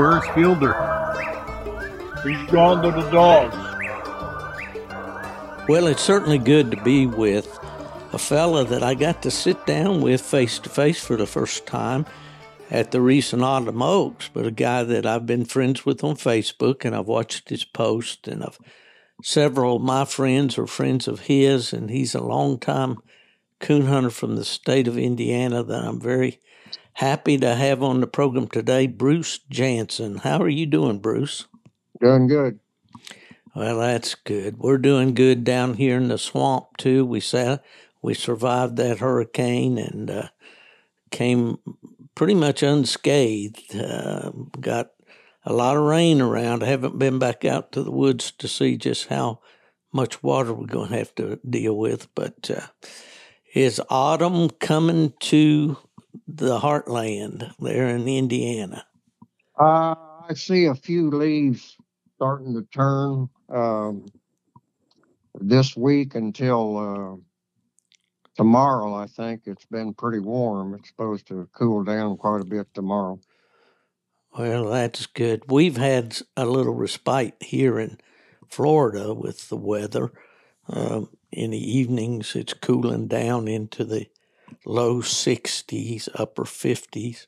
Where's Fielder? He's gone to the dogs. Well, it's certainly good to be with a fella that I got to sit down with face to face for the first time at the recent Autumn Oaks, but a guy that I've been friends with on Facebook and I've watched his post and I've several of my friends are friends of his and he's a longtime coon hunter from the state of Indiana that I'm very happy to have on the program today, Bruce Jansen. How are you doing, Bruce? Doing good. Well, that's good. We're doing good down here in the swamp too. We sat, we survived that hurricane and uh, came pretty much unscathed. Uh, got a lot of rain around. I haven't been back out to the woods to see just how much water we're going to have to deal with. But uh, is autumn coming to the heartland there in Indiana? Uh, I see a few leaves starting to turn um, this week until uh, tomorrow. I think it's been pretty warm. It's supposed to cool down quite a bit tomorrow. Well, that's good. We've had a little respite here in Florida with the weather. Um, in the evenings, it's cooling down into the low 60s, upper 50s.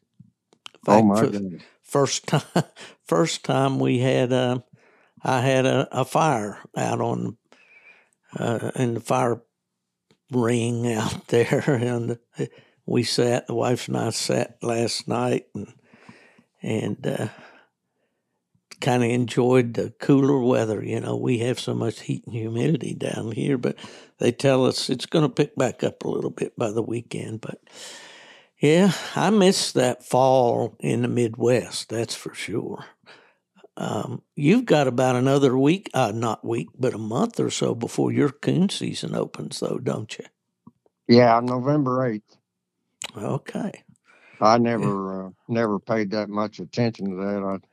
oh my goodness! First time, first time we had, uh, I had a, a fire out on, uh, in the fire ring out there, and we sat. The wife and I sat last night, and and uh, kind of enjoyed the cooler weather. You know, we have so much heat and humidity down here, but they tell us it's going to pick back up a little bit by the weekend. But yeah, I miss that fall in the Midwest, that's for sure. Um, you've got about another week, uh, not week, but a month or so before your coon season opens, though, don't you? Yeah, November eighth. Okay. I never uh, never paid that much attention to that. I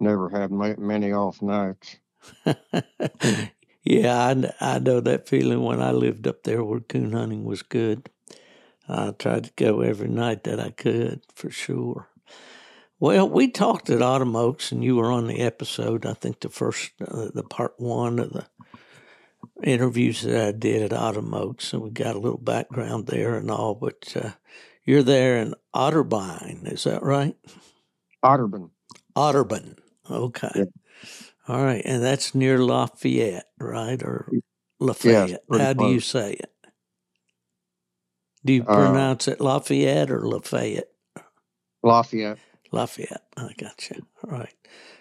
never had ma- many off nights. yeah, I, I know that feeling when I lived up there where coon hunting was good. I tried to go every night that I could, for sure. Well, we talked at Autumn Oaks, and you were on the episode. I think the first, uh, the part one of the interviews that I did at Autumn Oaks, and we got a little background there and all. But uh, you're there in Otterbein, is that right? Otterbein. Otterbein. Okay. Yeah. All right, and that's near Lafayette, right, or Lafayette? Pretty How do you say it? Do you Uh, pronounce it Lafayette or Lafayette? Lafayette. Lafayette. I got you. All right.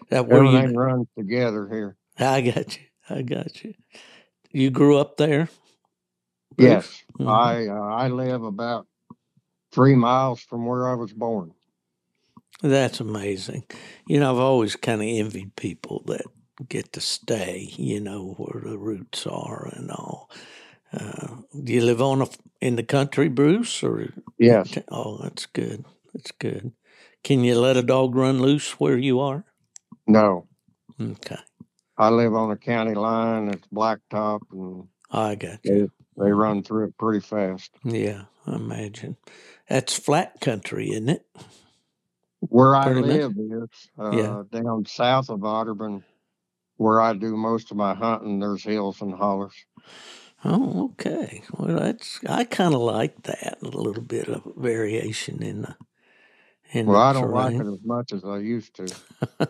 That Everything you? runs together here. I got you. I got you. You grew up there. Bruce? Yes, Mhm. I uh, I live about three miles from where I was born. That's amazing. You know, I've always kind of envied people that get to stay, you know, where the roots are and all. Uh, do you live on a, in the country, Bruce? Or Yes, oh, that's good. That's good. Can you let a dog run loose where you are? no, Okay, I live on a county line. It's blacktop, and I got you. they they run through it pretty fast. Yeah, I imagine. That's flat country, isn't it? Where I live is uh, Yeah. down south of Otterbein, where I do most of my hunting. There's hills and hollers. Oh, okay. Well, that's I kind of like that a little bit of variation in the in Well, the I don't like it as much as I used to.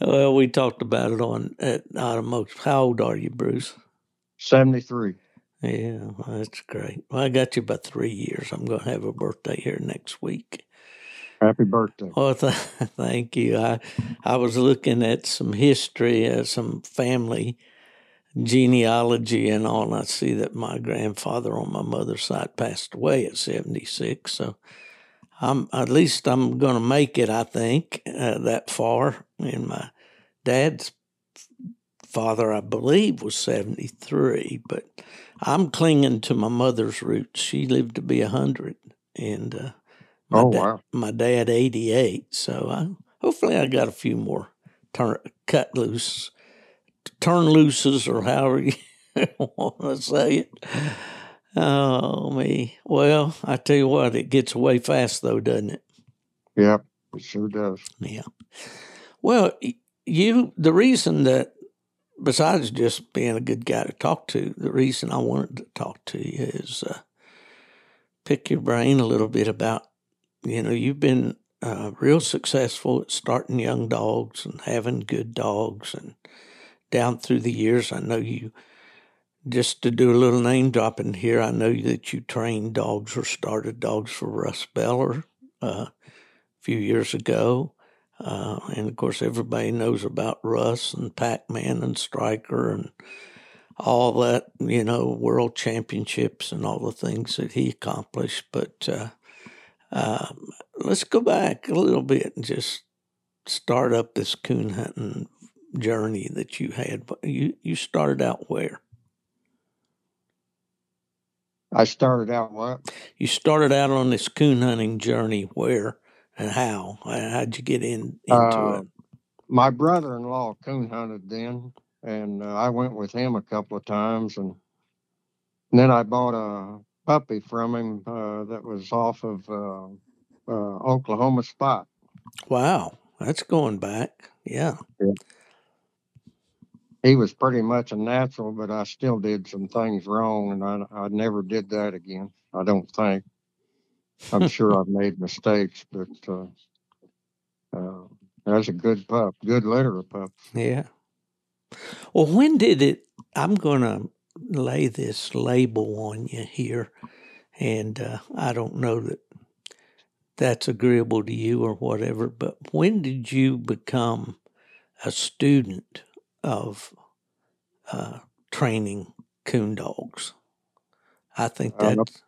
Well, we talked about it on at Oaks. How old are you, Bruce? Seventy three. Yeah, that's great. Well, I got you about three years. I'm going to have a birthday here next week. Happy birthday. Well, th- thank you. I I was looking at some history, uh, some family genealogy and all, and I see that my grandfather on my mother's side passed away at 76. So I'm at least I'm going to make it. I think uh, that far. And my dad's father, I believe, was 73, but I'm clinging to my mother's roots. She lived to be a hundred, and uh, my Oh da- wow. my dad 88 so I, hopefully i got a few more turn cut loose turn looses or however you want to say it oh me well i tell you what it gets away fast though doesn't it Yep. It sure does. Yeah. Well, you the reason that besides just being a good guy to talk to, the reason I wanted to talk to you is uh, pick your brain a little bit about you know you've been uh, real successful at starting young dogs and having good dogs and down through the years. I know you just to do a little name dropping here. I know that you trained dogs or started dogs for Russ Beller uh, a few years ago. Uh, and of course, everybody knows about Russ and Pac Man and Striker and all that, you know, world championships and all the things that he accomplished. But uh, uh, let's go back a little bit and just start up this coon hunting journey that you had. You you started out where? I started out what? You started out on this coon hunting journey where and how? How'd you get in into uh, it? My brother-in-law coon hunted then, and uh, I went with him a couple of times, and, and then I bought a puppy from him uh, that was off of uh, uh, Oklahoma Spot. Wow, that's going back. Yeah. yeah. He was pretty much a natural, but I still did some things wrong, and I, I never did that again. I don't think. I'm sure I've made mistakes, but uh, uh, that's a good pup, good litter of pups. Yeah. Well, when did it? I'm going to lay this label on you here, and uh, I don't know that that's agreeable to you or whatever, but when did you become a student of uh, training coon dogs? I think that's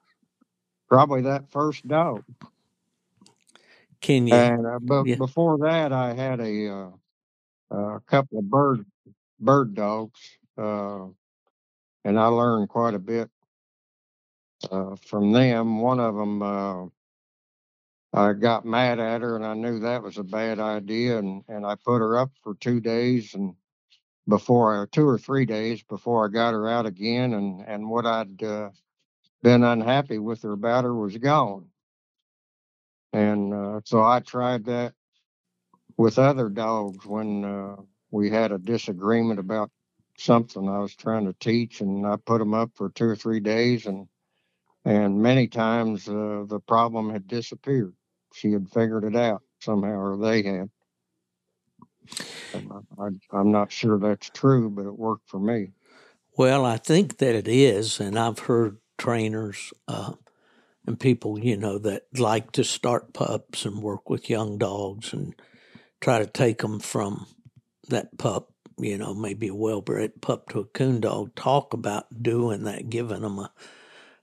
probably that first dog. Can you? And uh, but yeah. before that, I had a, uh, a couple of bird bird dogs, uh, and I learned quite a bit uh, from them. One of them, uh, I got mad at her, and I knew that was a bad idea, and and I put her up for two days, and before two or three days before I got her out again, and and what I'd uh, been unhappy with her about her was gone. And uh, so I tried that with other dogs when uh, we had a disagreement about something I was trying to teach, and I put them up for two or three days, and and many times uh, the problem had disappeared. She had figured it out somehow, or they had. I, I'm not sure that's true, but it worked for me. Well, I think that it is, and I've heard trainers uh, and people, you know, that like to start pups and work with young dogs and try to take them from that pup, you know, maybe a well bred pup to a coon dog, talk about doing that, giving them a,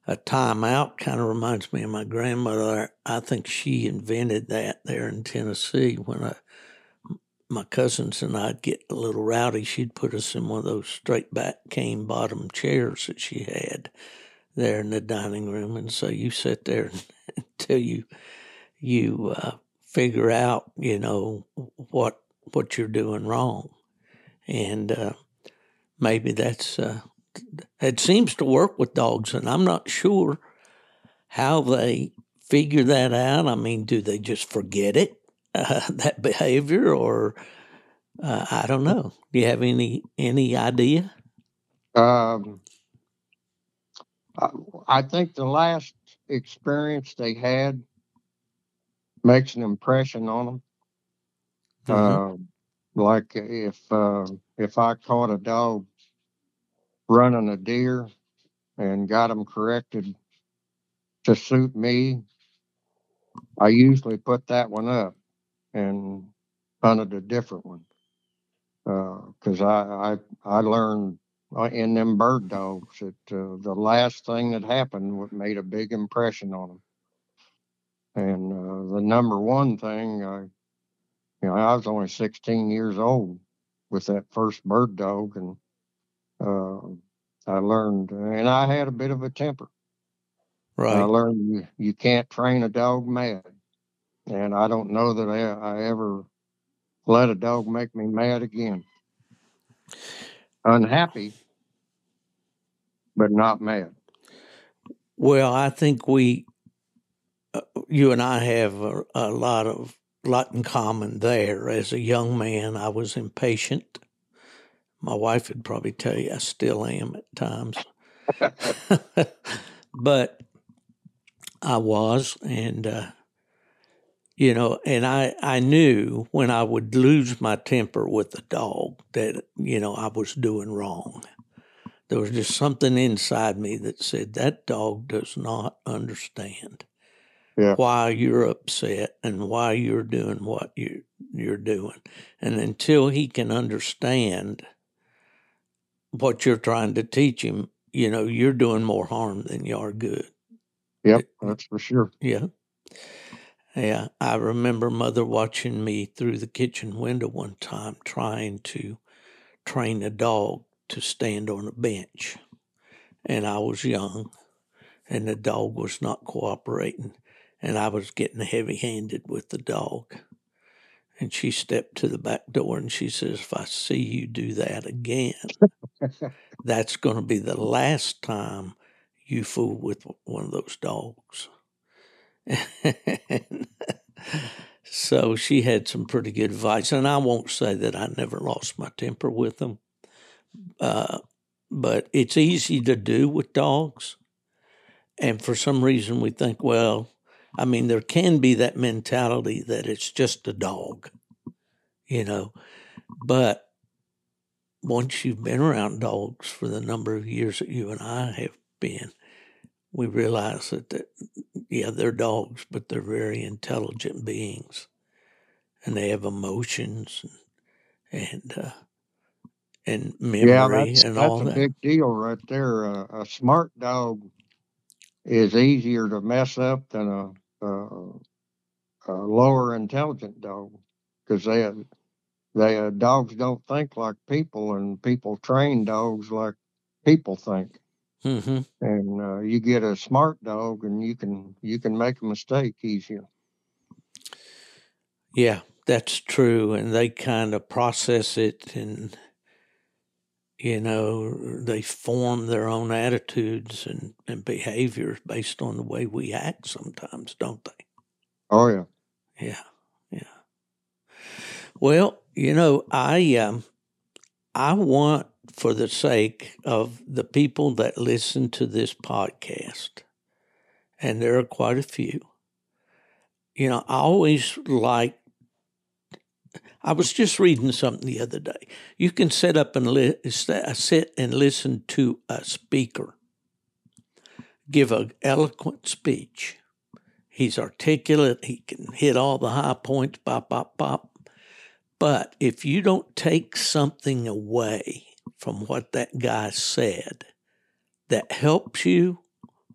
a time out. Kind of reminds me of my grandmother. I think she invented that there in Tennessee when I, my cousins and I'd get a little rowdy. She'd put us in one of those straight back cane bottom chairs that she had there in the dining room, and so you sit there until you you uh, figure out, you know, what what you're doing wrong, and uh, maybe that's uh, it seems to work with dogs, and I'm not sure how they figure that out. I mean, do they just forget it that behavior, or uh, I don't know. Do you have any any idea? Um, I think the last experience they had makes an impression on them. Mm-hmm. Uh, like if uh, if I caught a dog running a deer and got them corrected to suit me, I usually put that one up and hunted a different one because uh, I, I I learned uh, in them bird dogs. That uh, the last thing that happened what made a big impression on them. And uh, the number one thing, I, you know, I was only 16 years old with that first bird dog, and uh, I learned, and I had a bit of a temper. Right. I learned you, you can't train a dog mad, and I don't know that I, I ever let a dog make me mad again unhappy, but not mad. Well, I think we, uh, you and I have a, a lot of lot in common there. As a young man, I was impatient. My wife would probably tell you I still am at times. but I was, and uh, you know, and I I knew when I would lose my temper with the dog that you know I was doing wrong. There was just something inside me that said that dog does not understand Yeah. why you're upset and why you're doing what you you're doing, and until he can understand what you're trying to teach him, you know, you're doing more harm than you are good. Yep. That's for sure. Yeah. Yeah. I remember mother watching me through the kitchen window one time trying to train a dog to stand on a bench. And I was young and the dog was not cooperating. And I was getting heavy handed with the dog. And she stepped to the back door and she says, If I see you do that again, that's going to be the last time you fool with one of those dogs. so she had some pretty good advice, and I won't say that I never lost my temper with them, uh, but it's easy to do with dogs. And for some reason, we think, well, I mean, there can be that mentality that it's just a dog, you know, but once you've been around dogs for the number of years that you and I have been, we realize that, that yeah, they're dogs, but they're very intelligent beings, and they have emotions and and, uh, and memory Yeah, that's and that's all a that. big deal right there. Uh, a smart dog is easier to mess up than a, a, a lower intelligent dog because they they uh, dogs don't think like people, and people train dogs like people think. hmm And uh, you get a smart dog, and you can you can make a mistake easier. Yeah, that's true, and they kind of process it, and you know, they form their own attitudes and, and behaviors based on the way we act. Sometimes, don't they? Oh yeah, Yeah, yeah. Well, you know, I um, I want, for the sake of the people that listen to this podcast, and there are quite a few. You know, I always like. I was just reading something the other day. You can sit up and li- sit and listen to a speaker give an eloquent speech. He's articulate. He can hit all the high points, pop, pop, pop. But if you don't take something away from what that guy said that helps you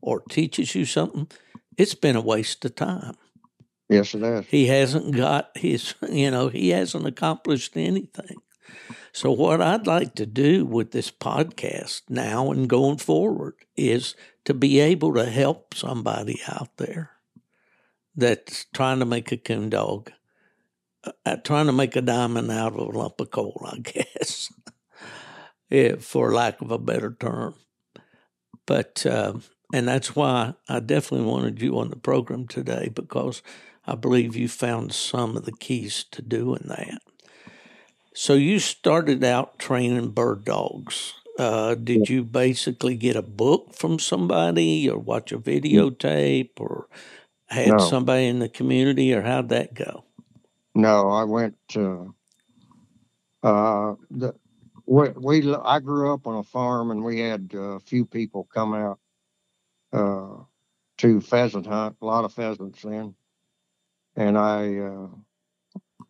or teaches you something, it's been a waste of time. Yes it is. He hasn't got his, you know, he hasn't accomplished anything. So, what I'd like to do with this podcast now and going forward is to be able to help somebody out there that's trying to make a coon dog, uh, trying to make a diamond out of a lump of coal, I guess, yeah, for lack of a better term. But, uh, and that's why I definitely wanted you on the program today because I believe you found some of the keys to doing that. So you started out training bird dogs. Uh, did you basically get a book from somebody or watch a videotape or had No, somebody in the community or how'd that go? no, I went to uh the we, we I grew up on a farm and we had uh, a few people come out uh to pheasant hunt, a lot of pheasants then, and I uh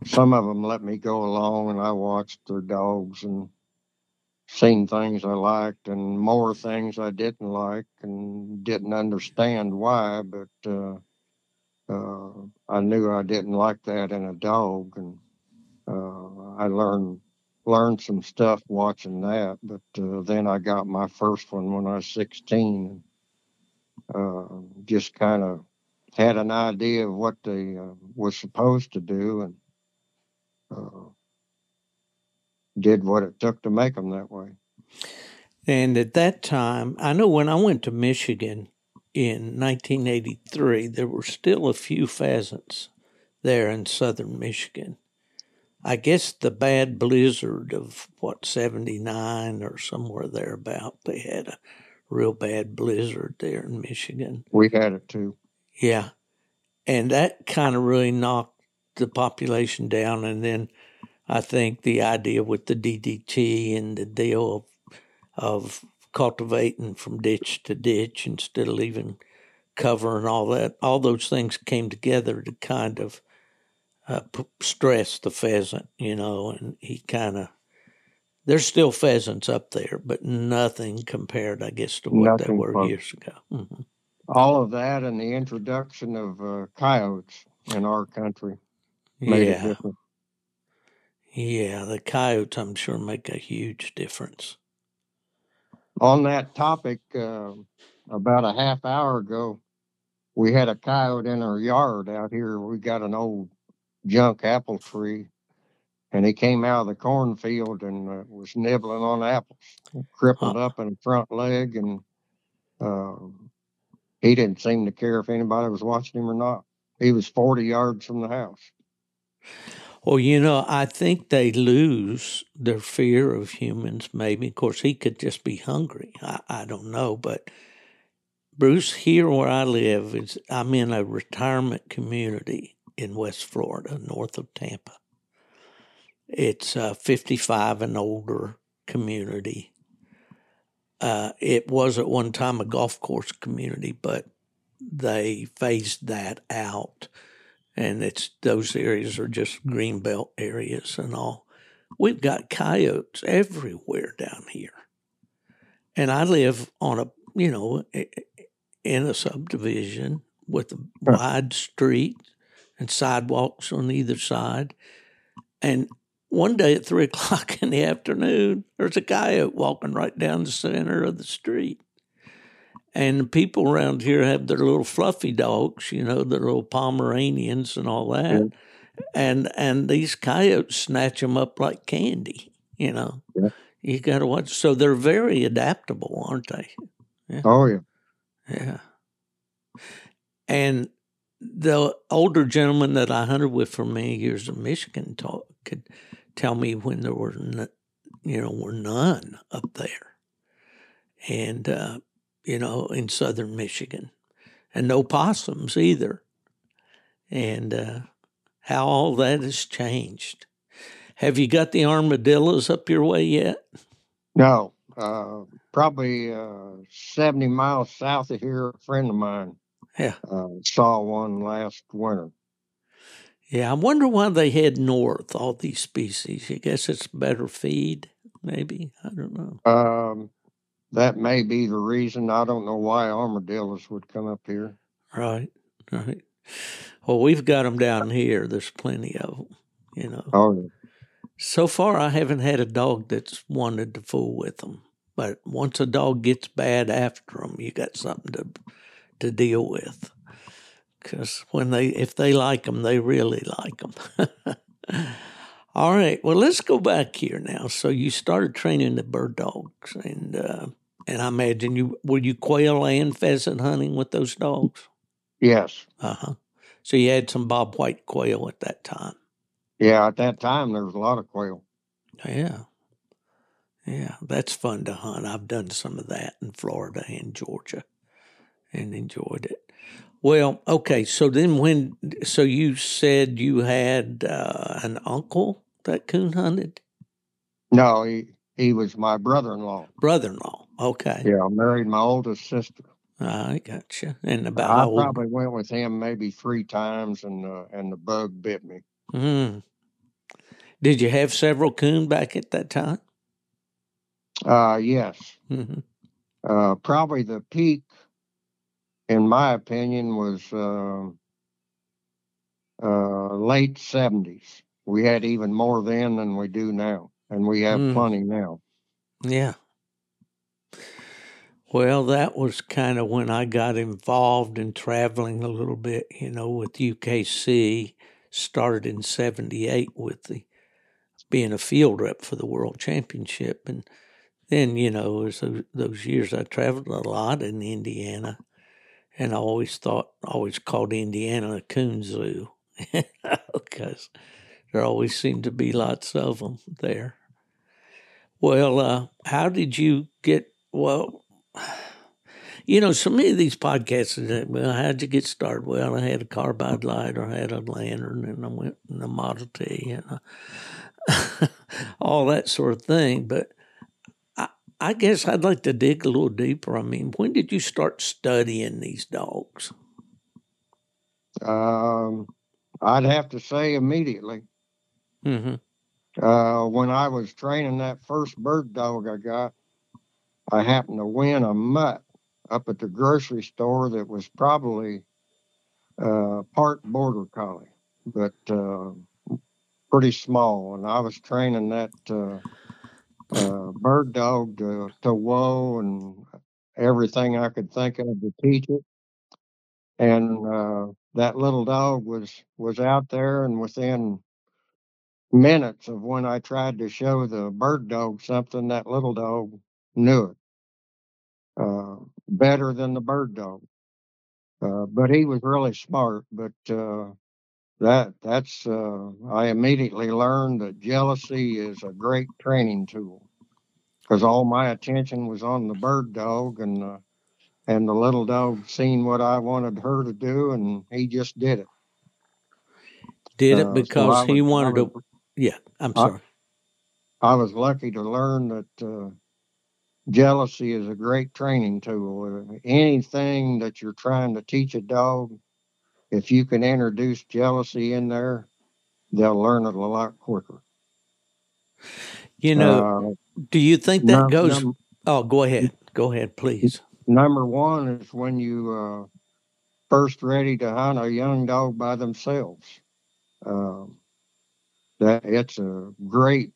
some of them let me go along and I watched their dogs and seen things I liked and more things I didn't like and didn't understand why, but uh uh I knew I didn't like that in a dog and uh I learned learned some stuff watching that, but uh, then I got my first one when I was 16 and uh just kind of had an idea of what they uh, was supposed to do and uh, did what it took to make them that way. And at that time, I know when I went to Michigan in 1983, there were still a few pheasants there in southern Michigan. I guess the bad blizzard of what, 79 or somewhere thereabout, they had a real bad blizzard there in Michigan. We had it too. Yeah. And that kind of really knocked the population down. And then I think the idea with the DDT and the deal of, of cultivating from ditch to ditch instead of leaving cover and all that, all those things came together to kind of uh, p- stress the pheasant, you know, and he kind of, there's still pheasants up there, but nothing compared, I guess, to what they were close. years ago. hmm All of that and the introduction of uh, coyotes in our country made a Yeah. difference. Yeah. The coyotes, I'm sure, make a huge difference. On that topic, uh, about a half hour ago, we had a coyote in our yard out here. We got an old junk apple tree, and he came out of the cornfield and uh, was nibbling on apples, crippled Huh. up in the front leg, and um he didn't seem to care if anybody was watching him or not. He was 40 yards from the house. Well, you know, I think they lose their fear of humans, maybe. Of course, he could just be hungry. I, I don't know. But Bruce, here where I live, is I'm in a retirement community in West Florida, north of Tampa. It's a 55 and older community. Uh, it was at one time a golf course community, but they phased that out. And it's those areas are just green belt areas and all. We've got coyotes everywhere down here, and I live on a you know in a subdivision with a wide street and sidewalks on either side, and one day at three o'clock in the afternoon, there's a coyote walking right down the center of the street. And the people around here have their little fluffy dogs, you know, their little Pomeranians and all that. Yeah. And and these coyotes snatch them up like candy, you know. Yeah. You got to watch. So they're very adaptable, aren't they? Oh, yeah. Yeah. And the older gentleman that I hunted with for many years in Michigan taught, could tell me when there were, n- you know, were none up there, and uh, you know, in southern Michigan, and no possums either, and uh, how all that has changed. Have you got the armadillos up your way yet? No, uh, probably uh, 70 miles south of here, a friend of mine Yeah. uh, saw one last winter. Yeah, I wonder why they head north, all these species. I guess it's better feed, maybe. I don't know. Um, that may be the reason. I don't know why armadillos would come up here. Right, right. Well, we've got them down here. There's plenty of them, you know. Oh, yeah. So far, I haven't had a dog that's wanted to fool with them. But once a dog gets bad after them, you got something to to deal with. Because when they, if they like them, they really like them. All right. Well, let's go back here now. So you started training the bird dogs, and uh, and I imagine you were you quail and pheasant hunting with those dogs. yes. Uh huh. So you had some bob white quail at that time. Yeah, at that time, there was a lot of quail. Yeah. Yeah, that's fun to hunt. I've done some of that in Florida and Georgia and enjoyed it. Well, okay, so then when, so you said you had uh, an uncle that coon hunted? No, he, he was my brother in law. Brother in law. Okay. Yeah, I married my oldest sister. I gotcha. And about I old? probably went with him maybe three times, and uh, and the bug bit me. Mm. Did you have several coon back at that time? Uh, yes, hmm uh, probably the peak, in my opinion, was uh, uh, late seventies. We had even more then than we do now, and we have Mm. plenty now. Yeah. Well, that was kind of when I got involved in traveling a little bit, you know, with UKC. Started in 78 with the being a field rep for the world championship. And then, you know, as those, those years I traveled a lot in Indiana. And I always thought, always called Indiana a coon zoo, because there always seemed to be lots of them there. Well, uh, how did you get? Well, you know, so many of these podcasts. Well, how'd you get started? Well, I had a carbide light, or I had a lantern, and I went in a Model T, and uh, all that sort of thing. But I, guess I'd like to dig a little deeper. I mean, when did you start studying these dogs? Um, I'd have to say immediately. Mm-hmm. Uh, when I was training that first bird dog I got, I happened to win a mutt up at the grocery store that was probably uh, part border collie, but uh, pretty small. And I was training that uh, bird dog to, to whoa and everything I could think of to teach it. And uh, that little dog was was out there, and within minutes of when I tried to show the bird dog something, that little dog knew it uh, better than the bird dog. Uh, but he was really smart. But uh, that that's uh, I immediately learned that jealousy is a great training tool because all my attention was on the bird dog and uh, and the little dog seen what I wanted her to do and he just did it. Did it Uh, so because I he was, I wanted was to? Yeah, I'm sorry. I was lucky to learn that uh, jealousy is a great training tool. Uh, anything that you're trying to teach a dog, if you can introduce jealousy in there, they'll learn it a lot quicker. You know, Uh, do you think that num- goes? num- Oh, go ahead. Go ahead, please. number one is when you uh, first ready to hunt a young dog by themselves. Um, that it's a great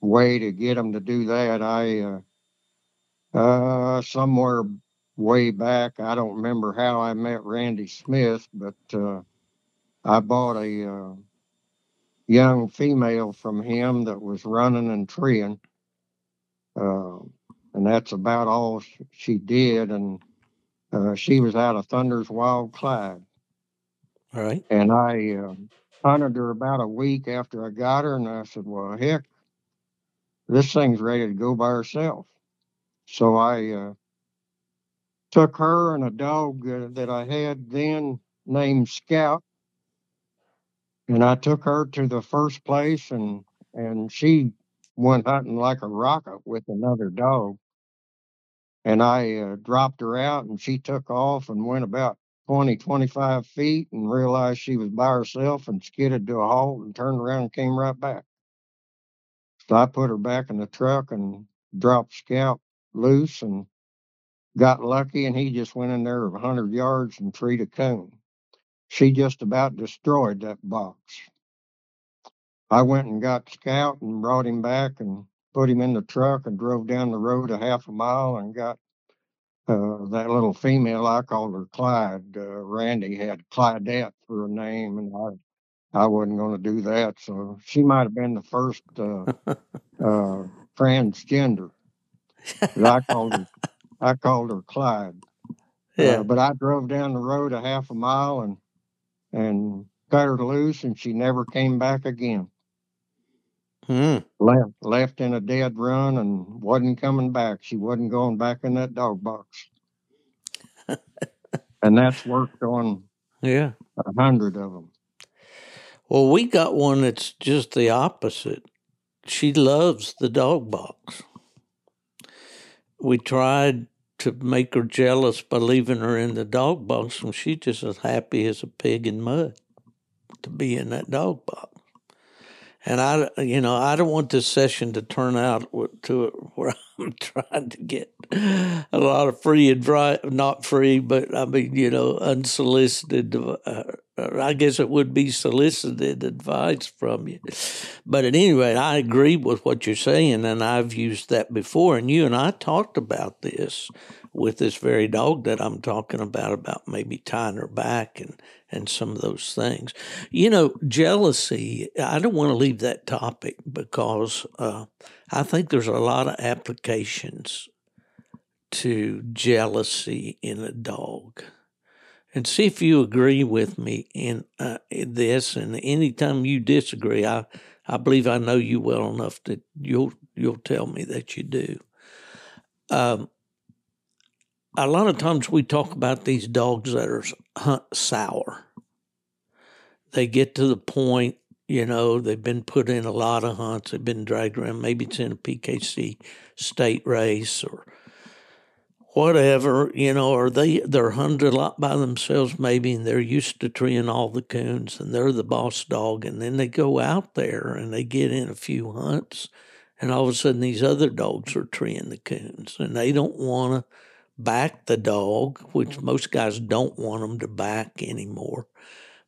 way to get them to do that. I uh, uh, somewhere way back, I don't remember how I met Randy Smith, but uh, I bought a uh, young female from him that was running and treeing, uh, and that's about all she did. And uh, she was out of Thunder's Wild Clyde, All right. and I uh, hunted her about a week after I got her, and I said, "Well, heck, this thing's ready to go by herself." So I uh, took her and a dog uh, that I had then named Scout, and I took her to the first place, and and she went hunting like a rocket with another dog. And I uh, dropped her out, and she took off and went about 20, 25 feet, and realized she was by herself, and skidded to a halt, and turned around and came right back. So I put her back in the truck and dropped Scout loose, and got lucky, and he just went in there a hundred yards and treed a coon. She just about destroyed that box. I went and got Scout and brought him back and put him in the truck and drove down the road a half a mile and got uh, that little female. I called her Clyde. Uh, Randy had Clydette for a name, and I I wasn't going to do that. So she might have been the first uh, uh, transgender. But I called her I called her Clyde. Yeah. Uh, but I drove down the road a half a mile and and cut her loose, and she never came back again. Hmm. Left left in a dead run and wasn't coming back. She wasn't going back in that dog box. and that's worked on Yeah. a hundred of them. Well, we got one that's just the opposite. She loves the dog box. We tried to make her jealous by leaving her in the dog box, and she just as happy as a pig in mud to be in that dog box. And I, you know, I don't want this session to turn out to where I'm trying to get a lot of free advice, not free, but I mean, you know, unsolicited. Uh, I guess it would be solicited advice from you. But at any rate, I agree with what you're saying, and I've used that before. And you and I talked about this with this very dog that I'm talking about, about maybe tying her back and, and some of those things. You know, jealousy, I don't want to leave that topic because uh, I think there's a lot of applications to jealousy in a dog. And see if you agree with me in, uh, this. And anytime you disagree, I I believe I know you well enough that you'll you'll tell me that you do. Um, a lot of times we talk about these dogs that are hunt sour. They get to the point, you know, they've been put in a lot of hunts, they've been dragged around. Maybe it's in a PKC state race or whatever, you know, or they they're hunted a lot by themselves maybe and they're used to treeing all the coons and they're the boss dog and then they go out there and they get in a few hunts and all of a sudden these other dogs are treeing the coons and they don't want to back the dog, which most guys don't want them to back anymore.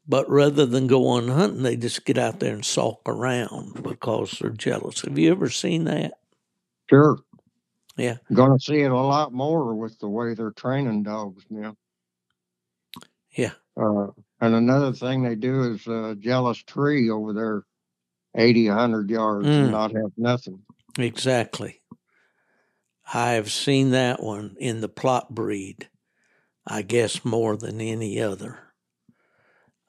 But rather than go on hunting, they just get out there and sulk around because they're jealous. Have you ever seen that? Sure. Yeah. Going to see it a lot more with the way they're training dogs now. Yeah. Uh, and another thing they do is a jealous tree over there 80, 100 yards Mm. and not have nothing. Exactly. I have seen that one in the Plott breed, I guess more than any other.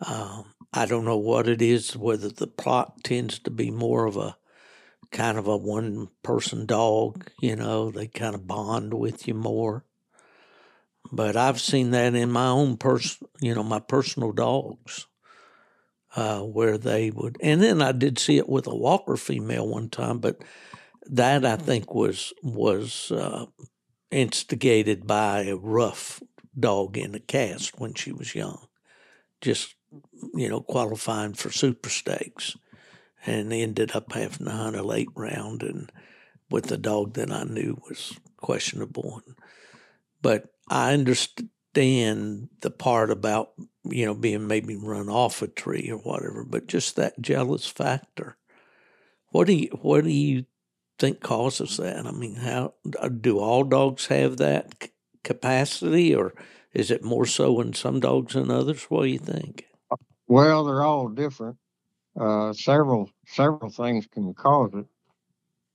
Um, I don't know what it is, whether the Plott tends to be more of a kind of a one person dog, you know, they kind of bond with you more. But I've seen that in my own person, you know, my personal dogs, uh, where they would, and then I did see it with a Walker female one time, but that I think was was uh, instigated by a rough dog in a cast when she was young, just you know qualifying for super stakes, and ended up having to hunt a late round and with a dog that I knew was questionable. But I understand the part about you know being maybe run off a tree or whatever, but just that jealous factor. What do you what do you think causes that? I mean, how uh, do all dogs have that c- capacity, or is it more so in some dogs than others? What do you think? Well, they're all different. Uh, several several things can cause it.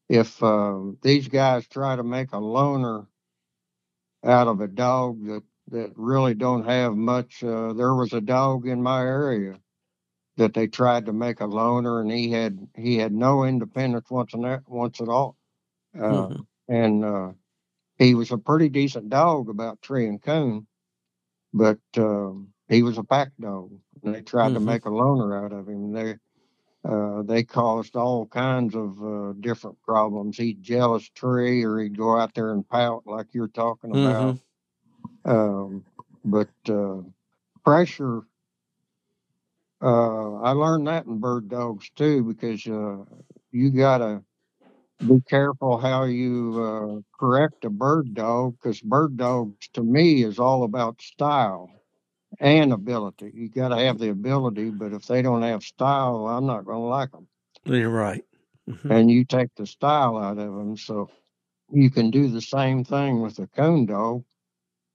If uh, these guys try to make a loner out of a dog that that really don't have much, uh, there was a dog in my area that they tried to make a loner, and he had he had no independence once and that once at all. Uh, Mhm. and uh, he was a pretty decent dog about tree and coon, but um, he was a pack dog. And they tried to Mhm. make a loner out of him. They uh, they caused all kinds of uh, different problems. He'd jealous tree, or he'd go out there and pout like you're talking about. Um, but uh, pressure. Uh, I learned that in bird dogs too, because uh, you gotta be careful how you uh, correct a bird dog because bird dogs to me is all about style and ability. You got to have the ability, but if they don't have style, I'm not going to like them. You're right. Mhm. And you take the style out of them, so you can do the same thing with a cone dog.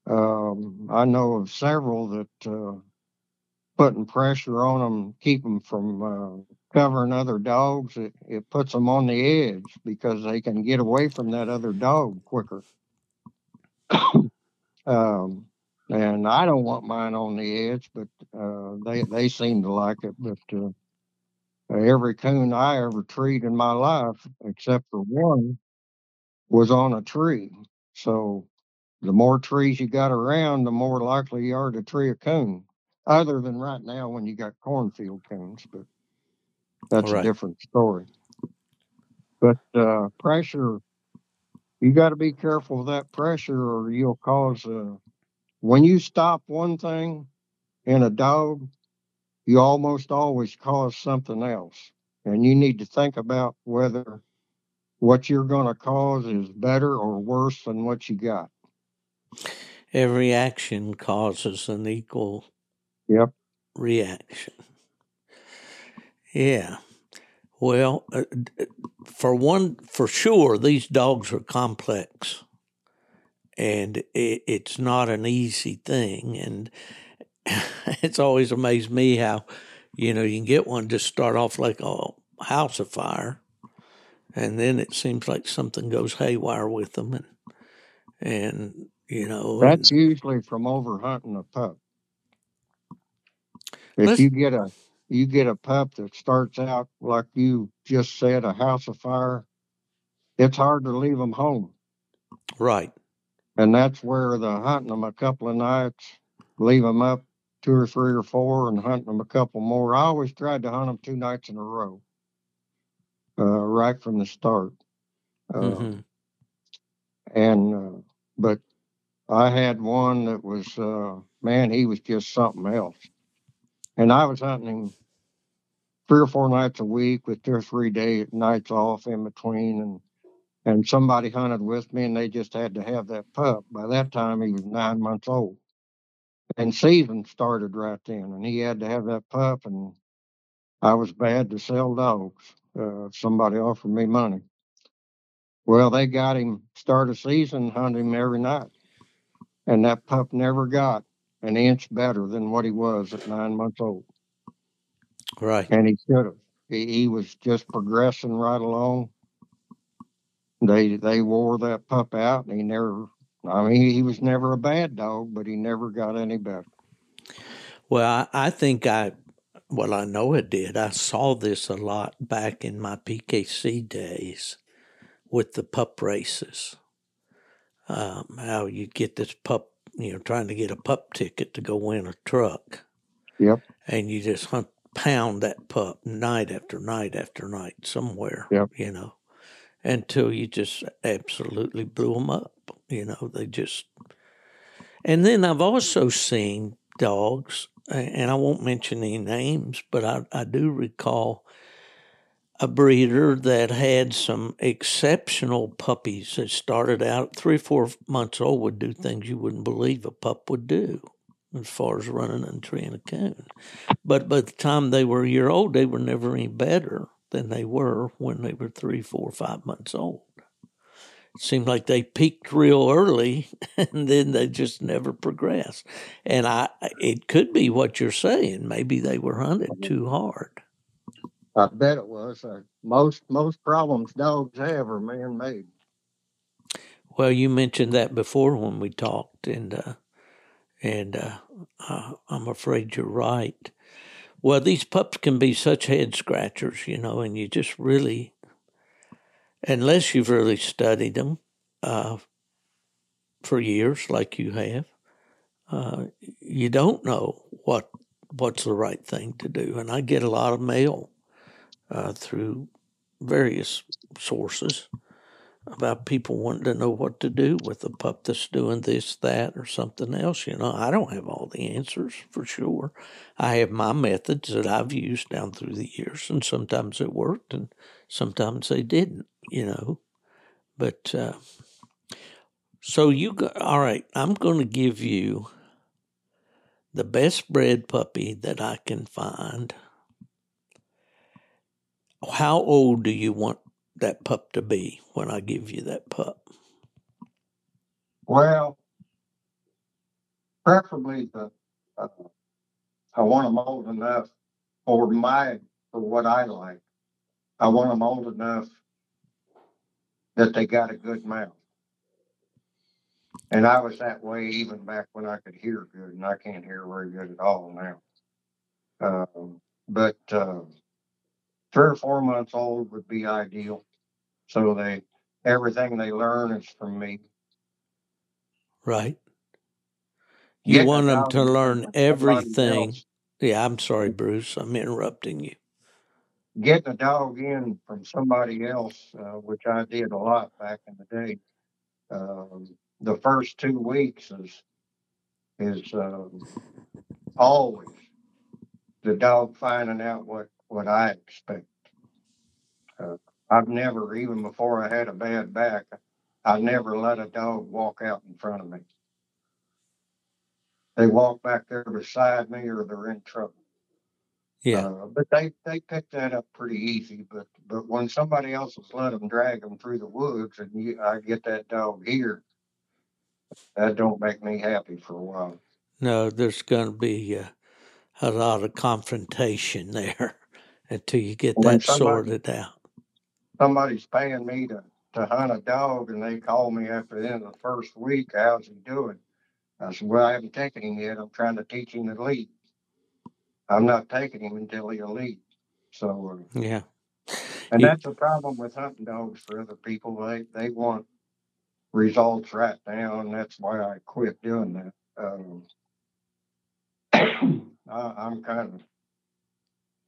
Um, I know of several that uh, putting pressure on them, keep them from uh, covering other dogs. It, it puts them on the edge because they can get away from that other dog quicker. um, and I don't want mine on the edge, but uh, they they seem to like it. But uh, every coon I ever treed in my life, except for one, was on a tree. So the more trees you got around, the more likely you are to tree a coon. Other than right now when you got cornfield coons, but that's Right. a different story. But uh, pressure, you got to be careful with that pressure, or you'll cause. Uh, when you stop one thing in a dog, you almost always cause something else, and you need to think about whether what you're going to cause is better or worse than what you got. Every action causes an equal Yep. reaction. Yeah. Well, uh, for one, for sure, these dogs are complex, and it, it's not an easy thing. And it's always amazed me how, you know, you can get one just start off like a house afire, and then it seems like something goes haywire with them, and and you know, and- That's usually from over hunting a pup. If you get a you get a pup that starts out like you just said, a house of fire, it's hard to leave them home. Right. And that's where the hunting them a couple of nights, leave them up two or three or four, and hunting them a couple more. I always tried to hunt them two nights in a row, uh, right from the start. Uh, Mhm. And uh, but I had one that was uh, man, he was just something else. And I was hunting him three or four nights a week with two or three day nights off in between, and and somebody hunted with me, and they just had to have that pup. By that time, he was nine months old, and season started right then, and he had to have that pup, and I was bad to sell dogs. Uh, somebody offered me money. Well, they got him start a season, hunt him every night, and that pup never got an inch better than what he was at nine months old, Right. and he should have. He, he was just progressing right along. They they wore that pup out, and he never. I mean, he, was never a bad dog, but he never got any better. Well, I, I think I, well, I know it did. I saw this a lot back in my PKC days with the pup races. Um, how you get this pup, you know, trying to get a pup ticket to go win a truck. Yep. And you just hunt, pound that pup night after night after night somewhere, Yep. you know, until you just absolutely blew them up. You know, they just. And then I've also seen dogs, and I won't mention any names, but I, I do recall a breeder that had some exceptional puppies that started out three or four months old would do things you wouldn't believe a pup would do as far as running and treeing a coon. But by the time they were a year old, they were never any better than they were when they were three, four, five months old. It seemed like they peaked real early and then they just never progressed. And I it could be what you're saying. Maybe they were hunted too hard. I bet it was. Uh, most most problems dogs have are man made. Well, you mentioned that before when we talked, and uh, and uh, uh, I'm afraid you're right. Well, these pups can be such head scratchers, you know, and you just really, unless you've really studied them uh, for years, like you have, uh, you don't know what what's the right thing to do. And I get a lot of mail uh, through various sources about people wanting to know what to do with a pup that's doing this, that, or something else. You know, I don't have all the answers for sure. I have my methods that I've used down through the years, and sometimes it worked, and sometimes they didn't. You know, but uh, so you go. All right, I'm going to give you the best bred puppy that I can find. How old do you want that pup to be when I give you that pup? Well, preferably the uh, I want them old enough for my for what I like. I want them old enough that they got a good mouth. And I was that way even back when I could hear good, and I can't hear very good at all now. Um, but uh, three or four months old would be ideal. So they everything they learn is from me. Right. You Getting want them to learn everything. Yeah, I'm sorry, Bruce. I'm interrupting you. Getting a dog in from somebody else, uh, which I did a lot back in the day. Um, the first two weeks is is um, always the dog finding out what what I expect. I've never, even before I had a bad back, I never let a dog walk out in front of me. They walk back there beside me, or they're in trouble. Yeah. Uh, but they they pick that up pretty easy. But but when somebody else has let them drag them through the woods, and you, I get that dog here, that don't make me happy for a while. No, there's going to be uh, a lot of confrontation there until you get When that somebody- sorted out. Somebody's paying me to to hunt a dog, and they call me after the end of the first week. How's he doing? I said, Well, I haven't taken him yet. I'm trying to teach him to lead. I'm not taking him until he'll leave. So, uh, Yeah. and You- that's the problem with hunting dogs for other people. They they want results right now, and that's why I quit doing that. Um, I, I'm kind of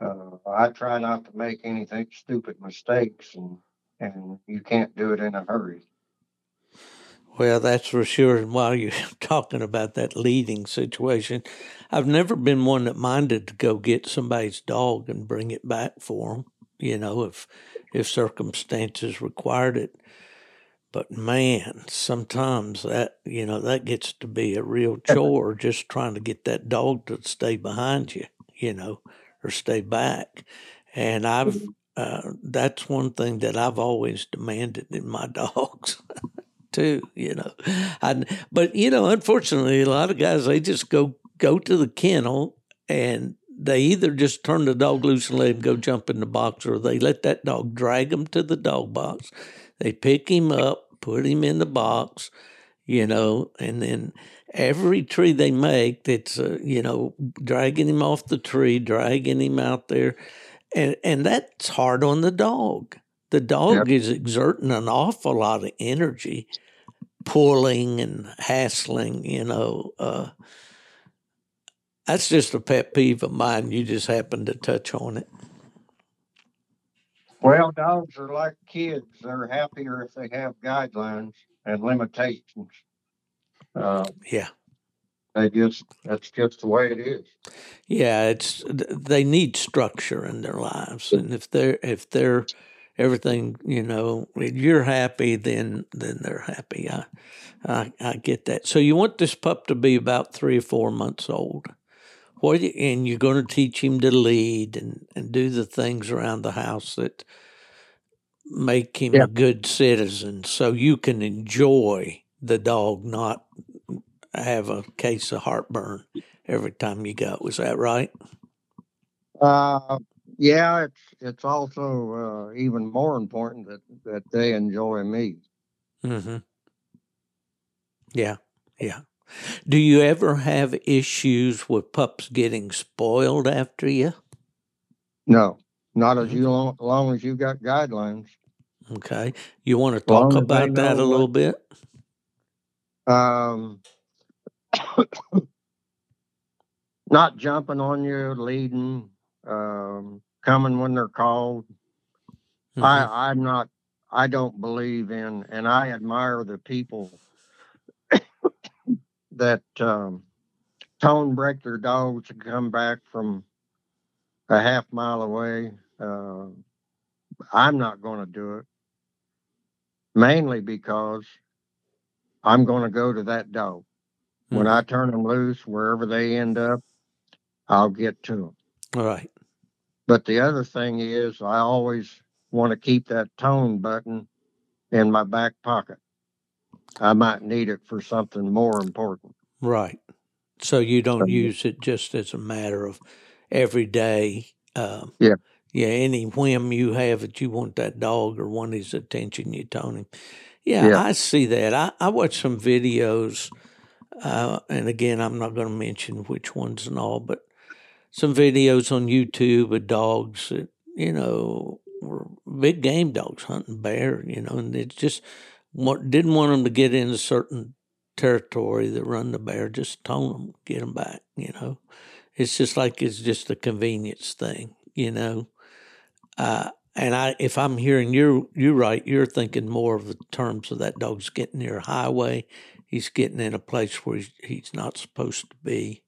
uh, I try not to make anything stupid mistakes, and and you can't do it in a hurry. Well, that's for sure. And while you're talking about that leading situation, I've never been one that minded to go get somebody's dog and bring it back for them. You know, if if circumstances required it. But man, sometimes that you know that gets to be a real chore just trying to get that dog to stay behind you. You know, or stay back. And I've uh, that's one thing that I've always demanded in my dogs too. You know, I, but you know, unfortunately, a lot of guys they just go go to the kennel and they either just turn the dog loose and let him go jump in the box, or they let that dog drag him to the dog box. They pick him up, put him in the box, you know, and then every tree they make that's uh, you know dragging him off the tree, dragging him out there, and and that's hard on the dog. The dog is exerting an awful lot of energy, pulling and hassling. You know, uh, that's just a pet peeve of mine. You just happened to touch on it. Well, dogs are like kids. They're happier if they have guidelines and limitations. Uh, Yeah. I just, that's just the way it is. Yeah, it's they need structure in their lives, and if they're if they're everything, you know, if you're happy, then then they're happy. I, I I get that. So you want this pup to be about three or four months old. What you- and you're going to teach him to lead and and do the things around the house that make him Yeah. a good citizen, so you can enjoy the dog, not have a case of heartburn every time you go. Is that right? Uh, yeah, it's, it's also, uh, even more important that, that they enjoy me. Mm-hmm. Yeah, yeah. Do you ever have issues with pups getting spoiled after you? No, not as you long, long as you got guidelines. Okay. You want to talk about that a little bit? Um, not jumping on you, leading, um, coming when they're called. Mhm. I, I'm not, I don't believe in, and I admire the people that, um, tone break their dogs and come back from a half mile away. Uh, I'm not going to do it mainly because I'm going to go to that dog. When Mhm. I turn them loose, wherever they end up, I'll get to them. All right. But the other thing is, I always want to keep that tone button in my back pocket. I might need it for something more important. Right. So you don't So- use it just as a matter of every day. Um, Yeah. Yeah. Any whim you have that you want that dog or want his attention, you tone him. Yeah, Yeah. I see that. I, I watch some videos, uh, and again, I'm not going to mention which ones and all, but some videos on YouTube of dogs that, you know, were big game dogs hunting bear, you know, and it just didn't want them to get into certain territory that run the bear, just tone them, get them back, you know. It's just like it's just a convenience thing, you know. Uh, and I, if I'm hearing you, you're right, you're thinking more of the terms of that dog's getting near a highway. He's getting in a place where he's, he's not supposed to be,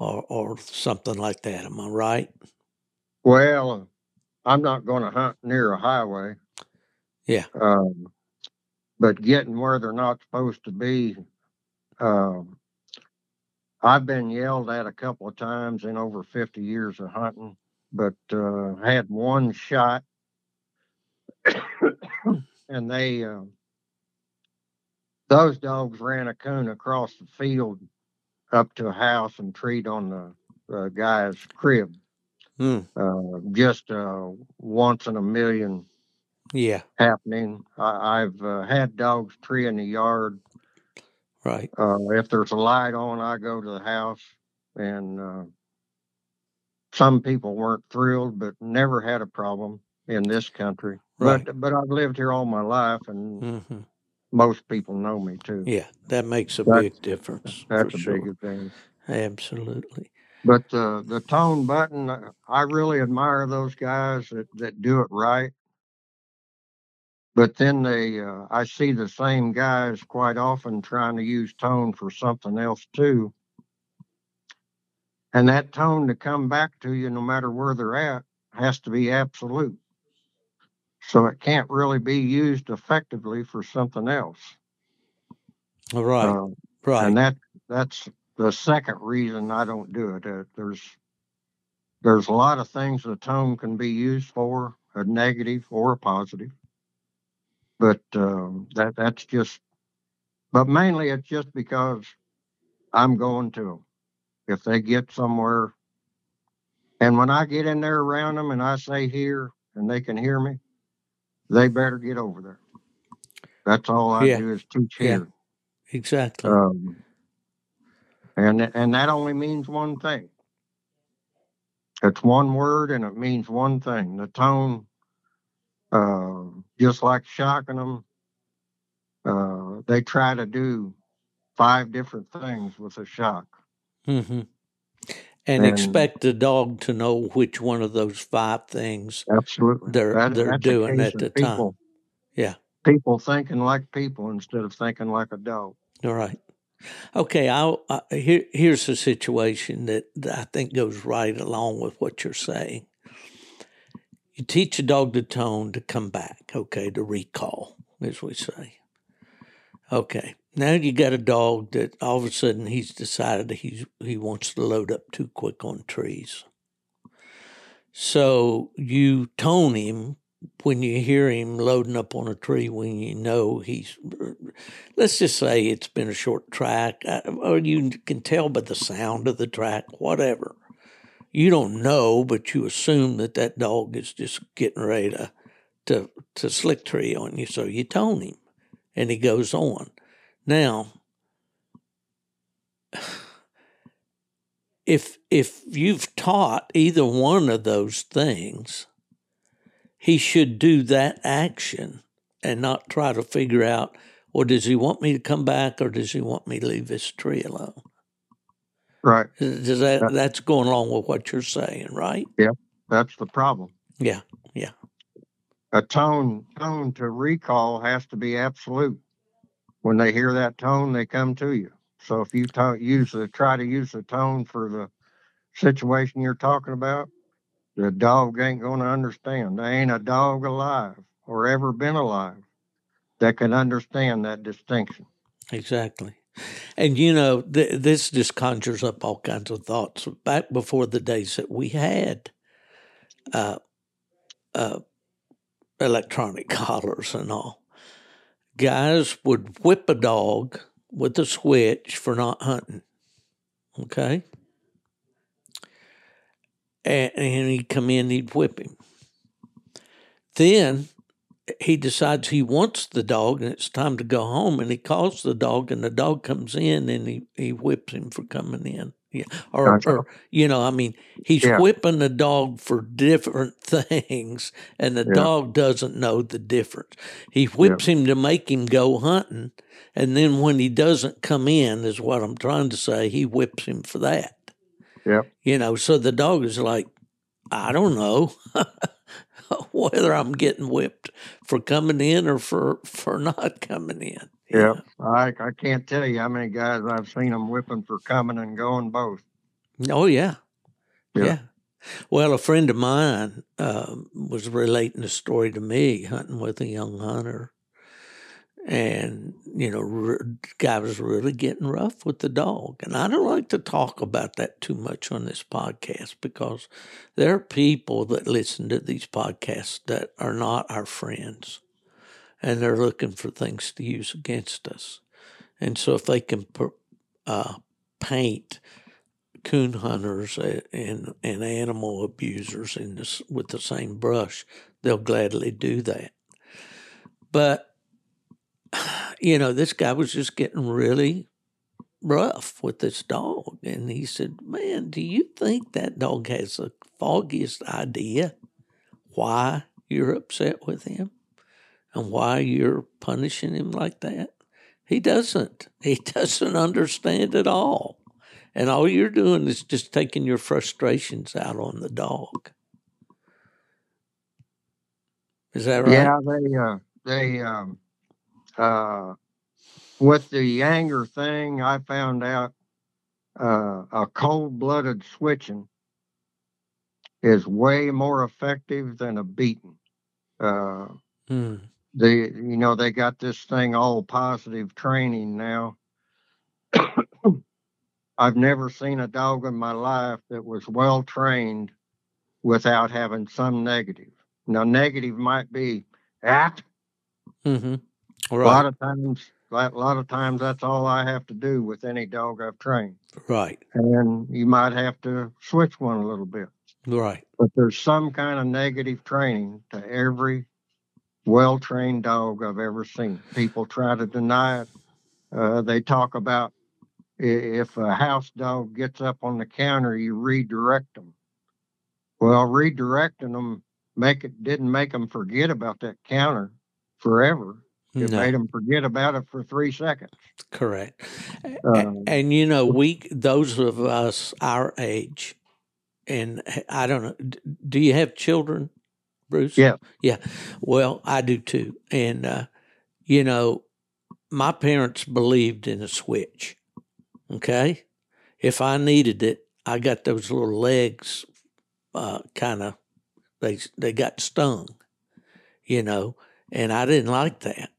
or or something like that. Am I right? Well, I'm not going to hunt near a highway. Yeah. Um, but getting where they're not supposed to be, um, I've been yelled at a couple of times in over 50 years of hunting, but uh, had one shot and they, uh, those dogs ran a coon across the field up to a house and treed on the uh, guy's crib. Hmm. Uh, just uh, once in a million Yeah. happening. I, I've uh, had dogs tree in the yard. Right. Uh, if there's a light on, I go to the house and uh, some people weren't thrilled, but never had a problem in this country. Right. But but I've lived here all my life, and hmm most people know me too. Yeah, that makes a That's- big difference. That's a sure. big advantage. Absolutely. But uh, the tone button, uh, I really admire those guys that, that do it right. But then they, uh, I see the same guys quite often trying to use tone for something else too. And that tone to come back to you, no matter where they're at, has to be absolute. So it can't really be used effectively for something else. All right. Uh, right. and that that's the second reason I don't do it. Uh, there's there's a lot of things the tone can be used for, a negative or a positive. But um, that that's just. But mainly it's just because I'm going to them. If they get somewhere, and when I get in there around them and I say here and they can hear me, they better get over there. That's all I Yeah. do is teach Yeah. here. exactly. Um, and and that only means one thing. It's one word and it means one thing. The tone, uh, just like shocking them, uh, they try to do five different things with a shock. hmm And, expect the dog to know which one of those five things. Absolutely, They're- they're doing at the time. Yeah. people thinking like people instead of thinking like a dog. All right. Okay. I'll, uh, here, here's a situation that, that I think goes right along with what you're saying. You teach a dog the tone to come back, okay, to recall, as we say. Okay. Now you got a dog that all of a sudden he's decided he's he wants to load up too quick on trees. So you tone him when you hear him loading up on a tree when you know he's let's just say it's been a short track uh, or you can tell by the sound of the track whatever you don't know but you assume that that dog is just getting ready to to, to slick tree on you so you tone him and he goes on now if if you've taught either one of those things he should do that action and not try to figure out well does he want me to come back or does he want me to leave this tree alone? Right, does that that's going along with what you're saying right? Yeah, that's the problem. Yeah, yeah. A tone tone to recall has to be absolute. When they hear that tone, they come to you. So if you to, use the try to use the tone for the situation you're talking about, the dog ain't going to understand. There ain't a dog alive or ever been alive that can understand that distinction. exactly and you know th- this just conjures up all kinds of thoughts back before the days that we had uh, uh, electronic collars and all guys would whip a dog with a switch for not hunting. Okay. And, and he'd come in, he'd whip him. Then he decides he wants the dog and it's time to go home and he calls the dog and the dog comes in and he, he whips him for coming in. Yeah. Or, Gotcha. or you know, I mean, he's Yeah. whipping the dog for different things and the Yeah. dog doesn't know the difference. He whips him to make him go hunting and then when he doesn't come in is what I'm trying to say, he whips him for that. Yep. You know, so the dog is like, I don't know whether I'm getting whipped for coming in or for for not coming in. You Yeah. I, I can't tell you how many guys I've seen them whipping for coming and going both. Oh yeah. Yeah. Yeah. Well, a friend of mine um, was relating a story to me hunting with a young hunter, and you know, r- guy was really getting rough with the dog. And I don't like to talk about that too much on this podcast because there are people that listen to these podcasts that are not our friends, and they're looking for things to use against us. And so, if they can uh, paint coon hunters and and animal abusers in this with the same brush, they'll gladly do that. But you know, this guy was just getting really rough with this dog, and he said, "Man, do you think that dog has the foggiest idea why you're upset with him and why you're punishing him like that. He doesn't. He doesn't understand at all. And all you're doing is just taking your frustrations out on the dog. Is that right? Yeah, they uh, they um, uh, with the anger thing, I found out uh, a cold blooded switching is way more effective than a beating. Uh, Hmm. They, you know, they got this thing all positive training now. I've never seen a dog in my life that was well trained without having some negative. Now, negative might be ah, Mm-hmm. a lot of times, a lot of times that's all I have to do with any dog I've trained. Right. And you might have to switch one a little bit. Right. But there's some kind of negative training to every well trained dog I've ever seen. People try to deny it. Uh, they talk about if a house dog gets up on the counter, you redirect them. Well, redirecting them make it didn't make them forget about that counter forever. It No. made them forget about it for three seconds. Correct. Um, and you know, we those of us our age, and I don't know. Do you have children, Bruce? Yeah. Yeah. Well, I do too. And uh, you know, my parents believed in a switch. Okay, if I needed it, I got those little legs, uh, kind of. They they got stung, you know, and I didn't like that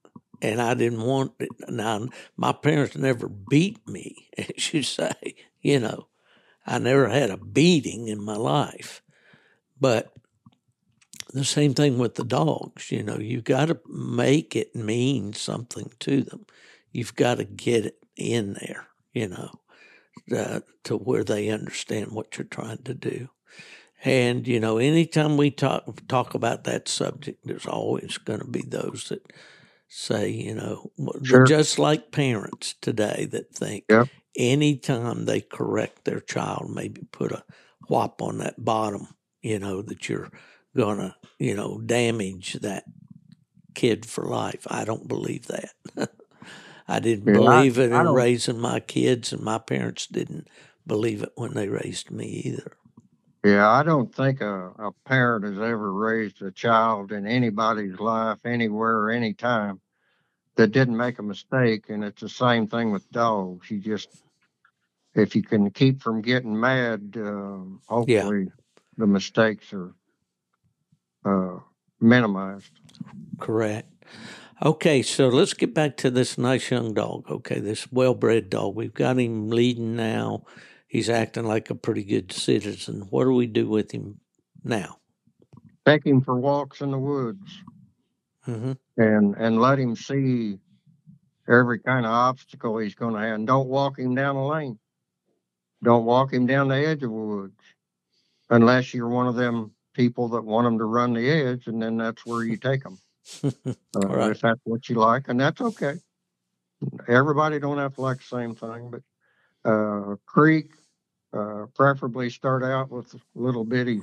and I didn't want it. Now, my parents never beat me, as you say, you know. I never had a beating in my life. But the same thing with the dogs, you know, you've got to make it mean something to them. You've got to get it in there, you know, uh, to where they understand what you're trying to do. And you know, anytime we talk talk about that subject, there's always going to be those that say, you know, they're Sure. just like parents today that think Yep. anytime they correct their child, maybe put a whop on that bottom, you know, that you're going to, you know, damage that kid for life. I don't believe that. I didn't Yeah, I- believe it in raising my kids, and my parents didn't believe it when they raised me either. Yeah, I don't think a, a parent has ever raised a child in anybody's life, anywhere, anytime that didn't make a mistake. And it's the same thing with dogs. You just, if you can keep from getting mad, um, hopefully the mistakes are uh, minimized. Correct. Okay, so let's get back to this nice young dog. Okay, this well bred dog. We've got him leading now. He's acting like a pretty good citizen. What do we do with him now? Take him for walks in the woods hmm and, and let him see every kind of obstacle he's going to have. And don't walk him down a lane. Don't walk him down the edge of the woods unless you're one of them people that want him to run the edge, and then that's where you take him. Uh, Right. If that's what you like, and that's okay. Everybody don't have to like the same thing, but uh, creek, uh, preferably start out with little bitty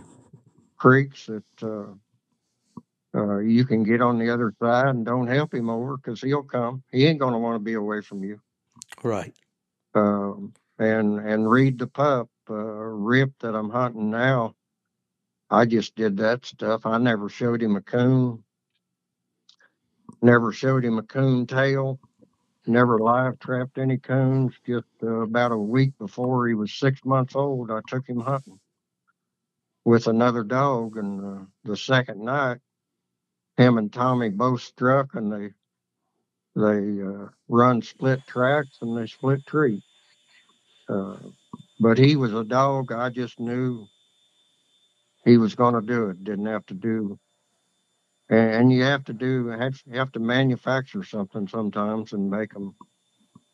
creeks that uh, uh, you can get on the other side and don't help him over because he'll come. He ain't going to want to be away from you. Right. Um, and and read the pup uh, Rip that I'm hunting now. I just did that stuff. I never showed him a coon. Never showed him a coon tail. Never live trapped any coons. Just uh, about a week before he was six months old, I took him hunting with another dog. And uh, the second night, him and Tommy both struck, and they they uh, run split tracks and they split trees. Uh, but he was a dog. I just knew he was going to do it. Didn't have to do. And, you have to do. Have, you have to manufacture something sometimes and make them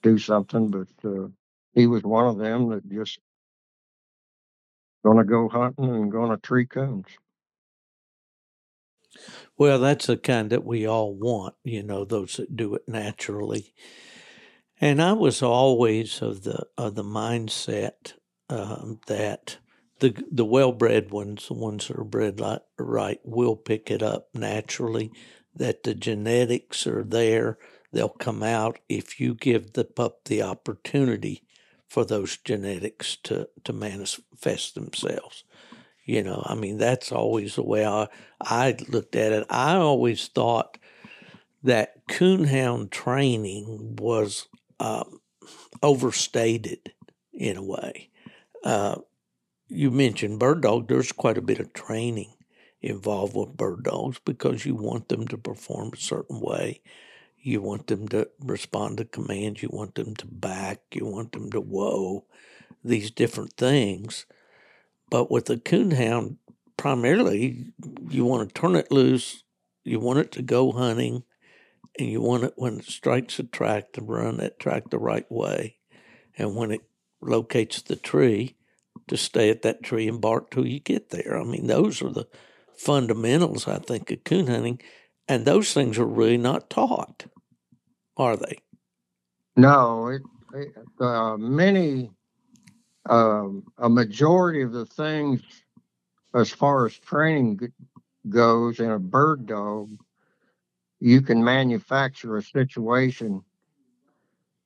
do something. But uh, he was one of them that just going to go hunting and going to tree cones. Well, that's the kind that we all want, you know, those that do it naturally. And I was always of the of the mindset um, that the the well bred ones, the ones that are bred right, will pick it up naturally. That the genetics are there, they'll come out if you give the pup the opportunity for those genetics to to manifest themselves. You know, I mean that's always the way I I looked at it. I always thought that coonhound training was um, overstated in a way. Uh, you mentioned bird dog. There's quite a bit of training involved with bird dogs because you want them to perform a certain way. You want them to respond to commands. You want them to back. You want them to whoa, these different things. But with the coonhound, primarily, you want to turn it loose. You want it to go hunting, and you want it when it strikes a track to run that track the right way. And when it locates the tree, to stay at that tree and bark till you get there. I mean, those are the fundamentals, I think, of coon hunting. And those things are really not taught, are they? No, it, it, uh, many, um, a majority of the things as far as training goes in a bird dog, you can manufacture a situation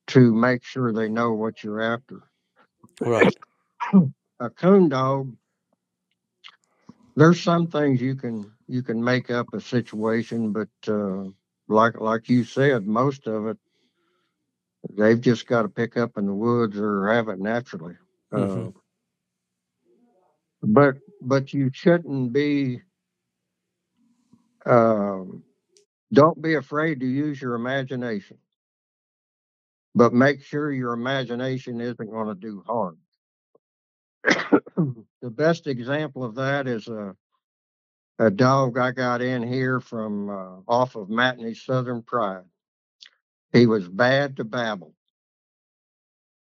to make sure they know what you're after. Right. a coon dog, there's some things you can you can make up a situation, but uh, like like you said, most of it they've just got to pick up in the woods or have it naturally. Mm-hmm. Uh, but but you shouldn't be. Uh, don't be afraid to use your imagination, but make sure your imagination isn't going to do harm. the best example of that is a a dog I got in here from uh, off of Matney Southern Pride. He was bad to babble.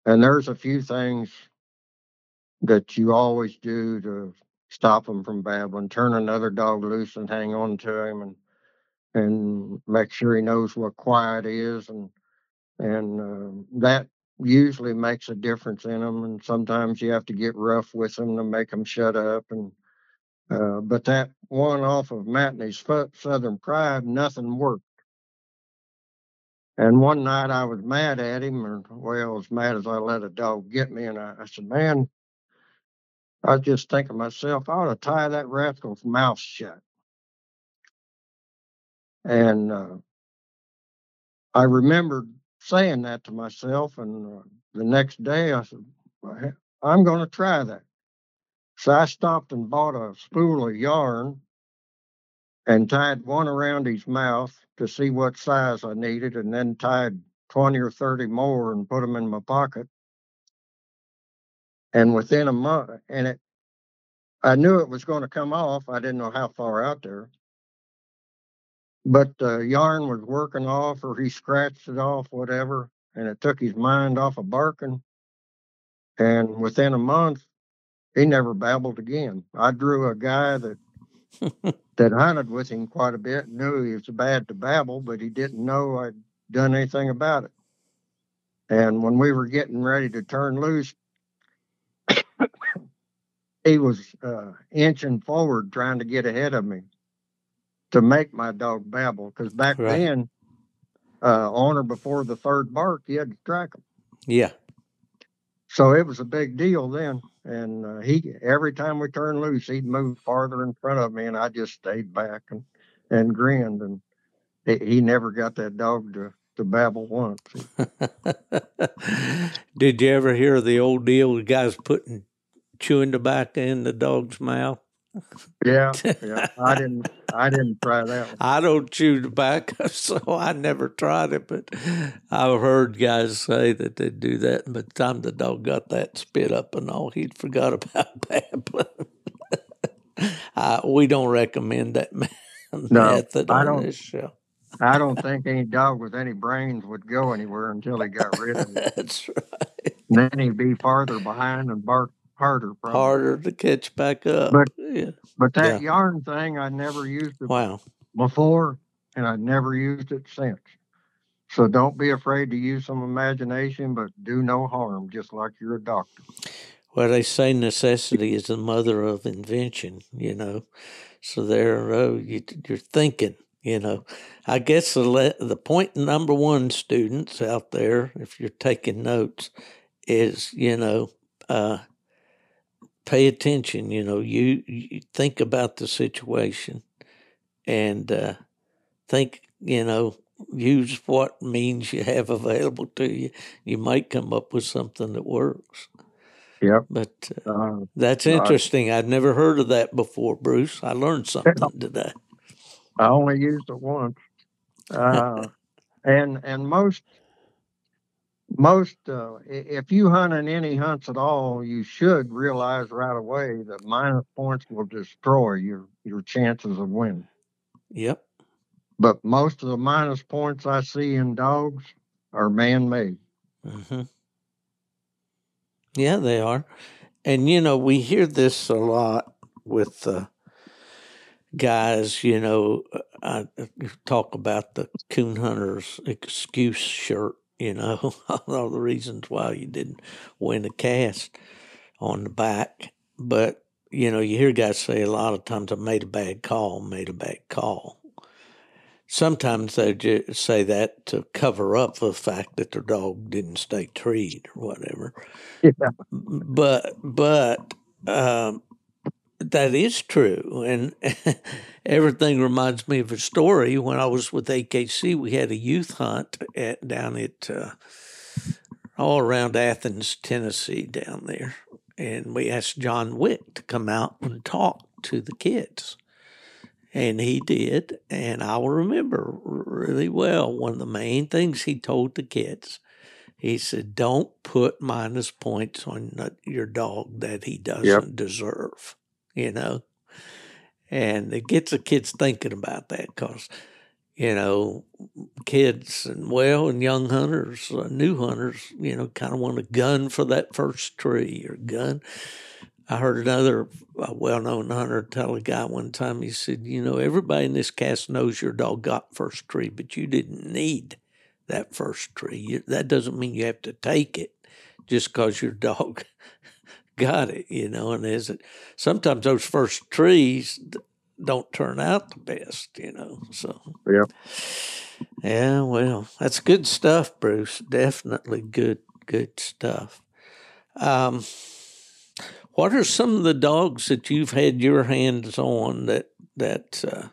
And there's a few things that you always do to stop him from babbling. Turn another dog loose and hang on to him and and make sure he knows what quiet is and and uh, that usually makes a difference in them. And sometimes you have to get rough with them to make them shut up. And uh, but that one off of Matney's Southern Pride, nothing worked. And one night I was mad at him, or well, as mad as I let a dog get me. And I, I said, "Man, I was just thinking myself, I ought to tie that rascal's mouth shut." And uh, I remembered saying that to myself. And uh, the next day I said, I'm going to try that. So I stopped and bought a spool of yarn and tied one around his mouth to see what size I needed, and then tied 20 or 30 more and put them in my pocket. And within a month, and it, I knew it was going to come off. I didn't know how far out there but the yarn was working off or he scratched it off, whatever, and it took his mind off of barking. And within a month, he never babbled again. I drew a guy that that hunted with him quite a bit, knew he was bad to babble, but he didn't know I'd done anything about it. And when we were getting ready to turn loose, he was uh, inching forward trying to get ahead of me to make my dog babble because back right. then, uh, on or before the third bark, you had to track him. Yeah. So it was a big deal then, and uh, he every time we turned loose, he'd move farther in front of me, and I just stayed back and and grinned, and he, he never got that dog to to babble once. Did you ever hear the old deal? The guys putting chewing tobacco in the dog's mouth. Yeah, yeah. I didn't. I didn't try that. One. I don't chew tobacco, so I never tried it. But I've heard guys say that they do that. And by the time the dog got that spit up and all, he'd forgot about babbling. uh, we don't recommend that no, method I on this show. I don't think any dog with any brains would go anywhere until he got rid of it. That's right. And then he'd be farther behind and bark harder, probably. harder to catch back up. But yeah. but that yeah. yarn thing, I never used it wow. before, and I never used it since. So don't be afraid to use some imagination, but do no harm, just like you're a doctor. Well, they say necessity is the mother of invention, you know. So there, oh, you, you're thinking, you know. I guess the le- the point number one, students out there, if you're taking notes, is you know, uh, pay attention. You know, you, you think about the situation, and uh, think, you know, use what means you have available to you. You might come up with something that works. Yep. But uh, Uh, that's interesting. I'd never heard of that before, Bruce. I learned something today. I only used it once. Uh, and and most most uh, if you hunt in any hunts at all, you should realize right away that minus points will destroy your your chances of winning. Yep. But most of the minus points I see in dogs are man made. hmm Yeah, they are. And, you know, we hear this a lot with uh, guys, you know, uh, I talk about the coon hunter's excuse shirt, you know, all the reasons why you didn't win a cast on the back. But, you know, you hear guys say a lot of times, I made a bad call, made a bad call. Sometimes they just say that to cover up the fact that their dog didn't stay treed or whatever. Yeah. But, but, um, that is true. And everything reminds me of a story. When I was with AKC, we had a youth hunt at, down at uh, all around Athens, Tennessee, down there. And we asked John Wick to come out and talk to the kids. And he did. And I will remember really well one of the main things he told the kids. He said, Don't put minus points on your dog that he doesn't deserve you know. And it gets the kids thinking about that because, you know, kids and well, and young hunters, uh, new hunters, you know, kind of want a gun for that first tree or gun. I heard another uh, well-known hunter tell a guy one time. He said, "You know, everybody in this cast knows your dog got first tree, but you didn't need that first tree. You, that doesn't mean you have to take it just because your dog got it, you know. And is it sometimes those first trees don't turn out the best, you know. So Yep. yeah, well, that's good stuff, Bruce. Definitely good, good stuff. Um, what are some of the dogs that you've had your hands on that that uh,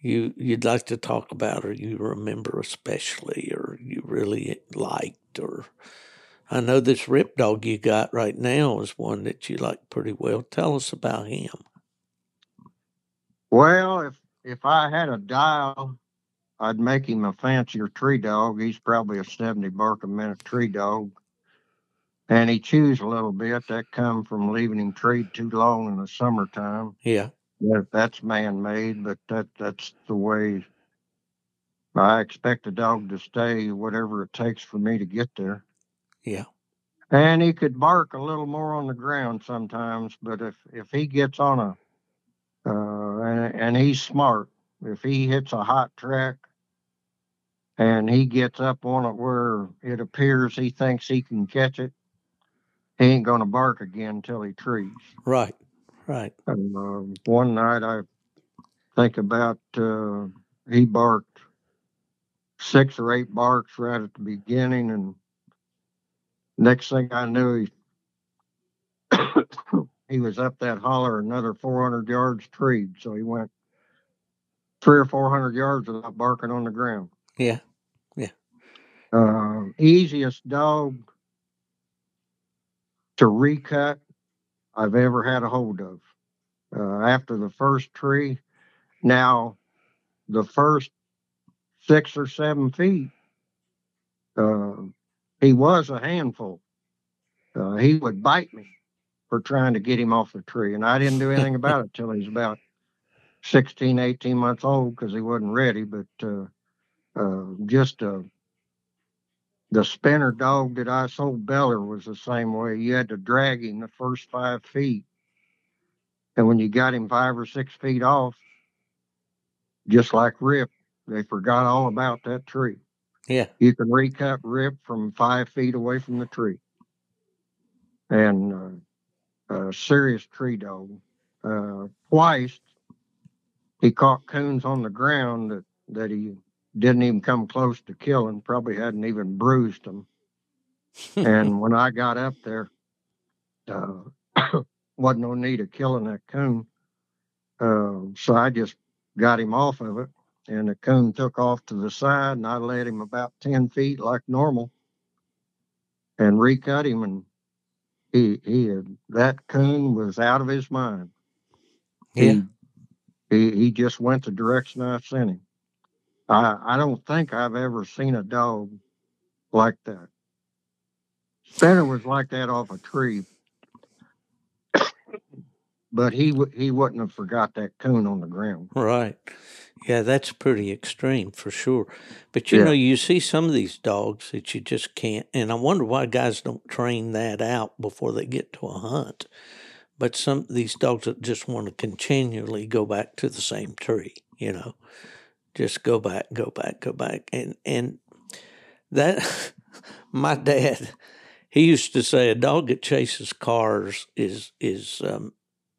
you you'd like to talk about, or you remember especially, or you really liked, or I know this rip dog you got right now is one that you like pretty well. Tell us about him. Well, if if I had a dial, I'd make him a fancier tree dog. He's probably a seventy bark a minute tree dog, and he chews a little bit. That come from leaving him treed too long in the summertime. Yeah, That, that's man made, but that that's the way I expect a dog to stay, whatever it takes for me to get there. Yeah, And he could bark a little more on the ground sometimes, but if if he gets on a uh, and, and he's smart, if he hits a hot track and he gets up on it where it appears he thinks he can catch it, he ain't gonna bark again until he trees. right, right. And, uh, one night I think about uh, he barked six or eight barks right at the beginning, and next thing I knew, he he was up that holler another 400 yards treed. So he went three or 400 yards without barking on the ground. Yeah, Yeah. Uh, easiest dog to recut I've ever had a hold of. Uh, after the first tree, now the first six or seven feet, uh, he was a handful. Uh, he would bite me for trying to get him off the tree, and I didn't do anything about it till he was about 16, 18 months old because he wasn't ready. But uh, uh, just uh, the spinner dog that I sold Beller was the same way. You had to drag him the first five feet. And when you got him five or six feet off, just like Rip, they forgot all about that tree. Yeah, You can recut Rip from five feet away from the tree. and uh, a serious tree dog. Uh, twice he caught coons on the ground that, that he didn't even come close to killing, probably hadn't even bruised them. and when I got up there, uh, wasn't no need of killing that coon. Uh, so I just got him off of it, and the coon took off to the side, and I led him about 10 feet like normal and recut him. And he, he had, that coon was out of his mind. Yeah. He, he, he just went the direction I sent him. I, I don't think I've ever seen a dog like that. Spinner was like that off a tree, but he w- he wouldn't have forgot that coon on the ground. Right. Yeah, that's pretty extreme for sure. But you Yeah. know, you see some of these dogs that you just can't, and I wonder why guys don't train that out before they get to a hunt. But some of these dogs that just want to continually go back to the same tree, you know, just go back, go back, go back, and and that my dad, he used to say a dog that chases cars is is um,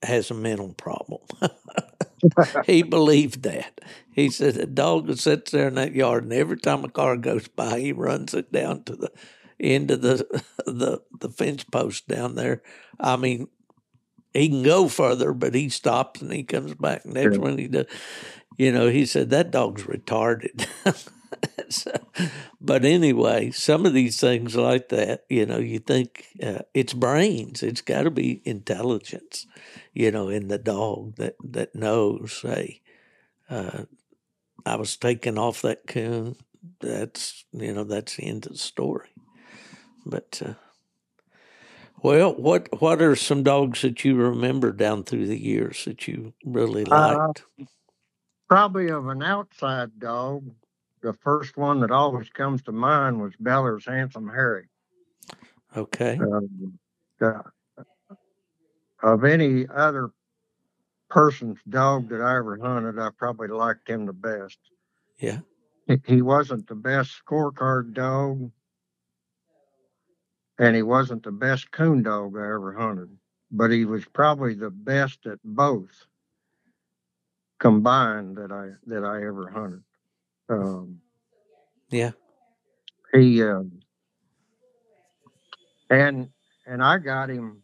has a mental problem. he believed that. He said a dog that sits there in that yard, and every time a car goes by, he runs it down to the end of the the the fence post down there. I mean, he can go further, but he stops and he comes back, and that's Yeah. when he does. You know, he said that dog's retarded. so, but anyway, some of these things like that, you know, you think uh, it's brains. It's got to be intelligence, you know, in the dog that that knows. Hey, uh, I was taken off that coon. That's you know that's the end of the story. But uh, well, what what are some dogs that you remember down through the years that you really Uh, liked? Probably of an outside dog, the first one that always comes to mind was Beller's Handsome Harry. Okay, Um, the- of any other person's dog that I ever hunted, I probably liked him the best. yeah, He, he wasn't the best scorecard dog, and he wasn't the best coon dog I ever hunted, but he was probably the best at both combined that I that I ever hunted. Um, yeah, he um, and and I got him.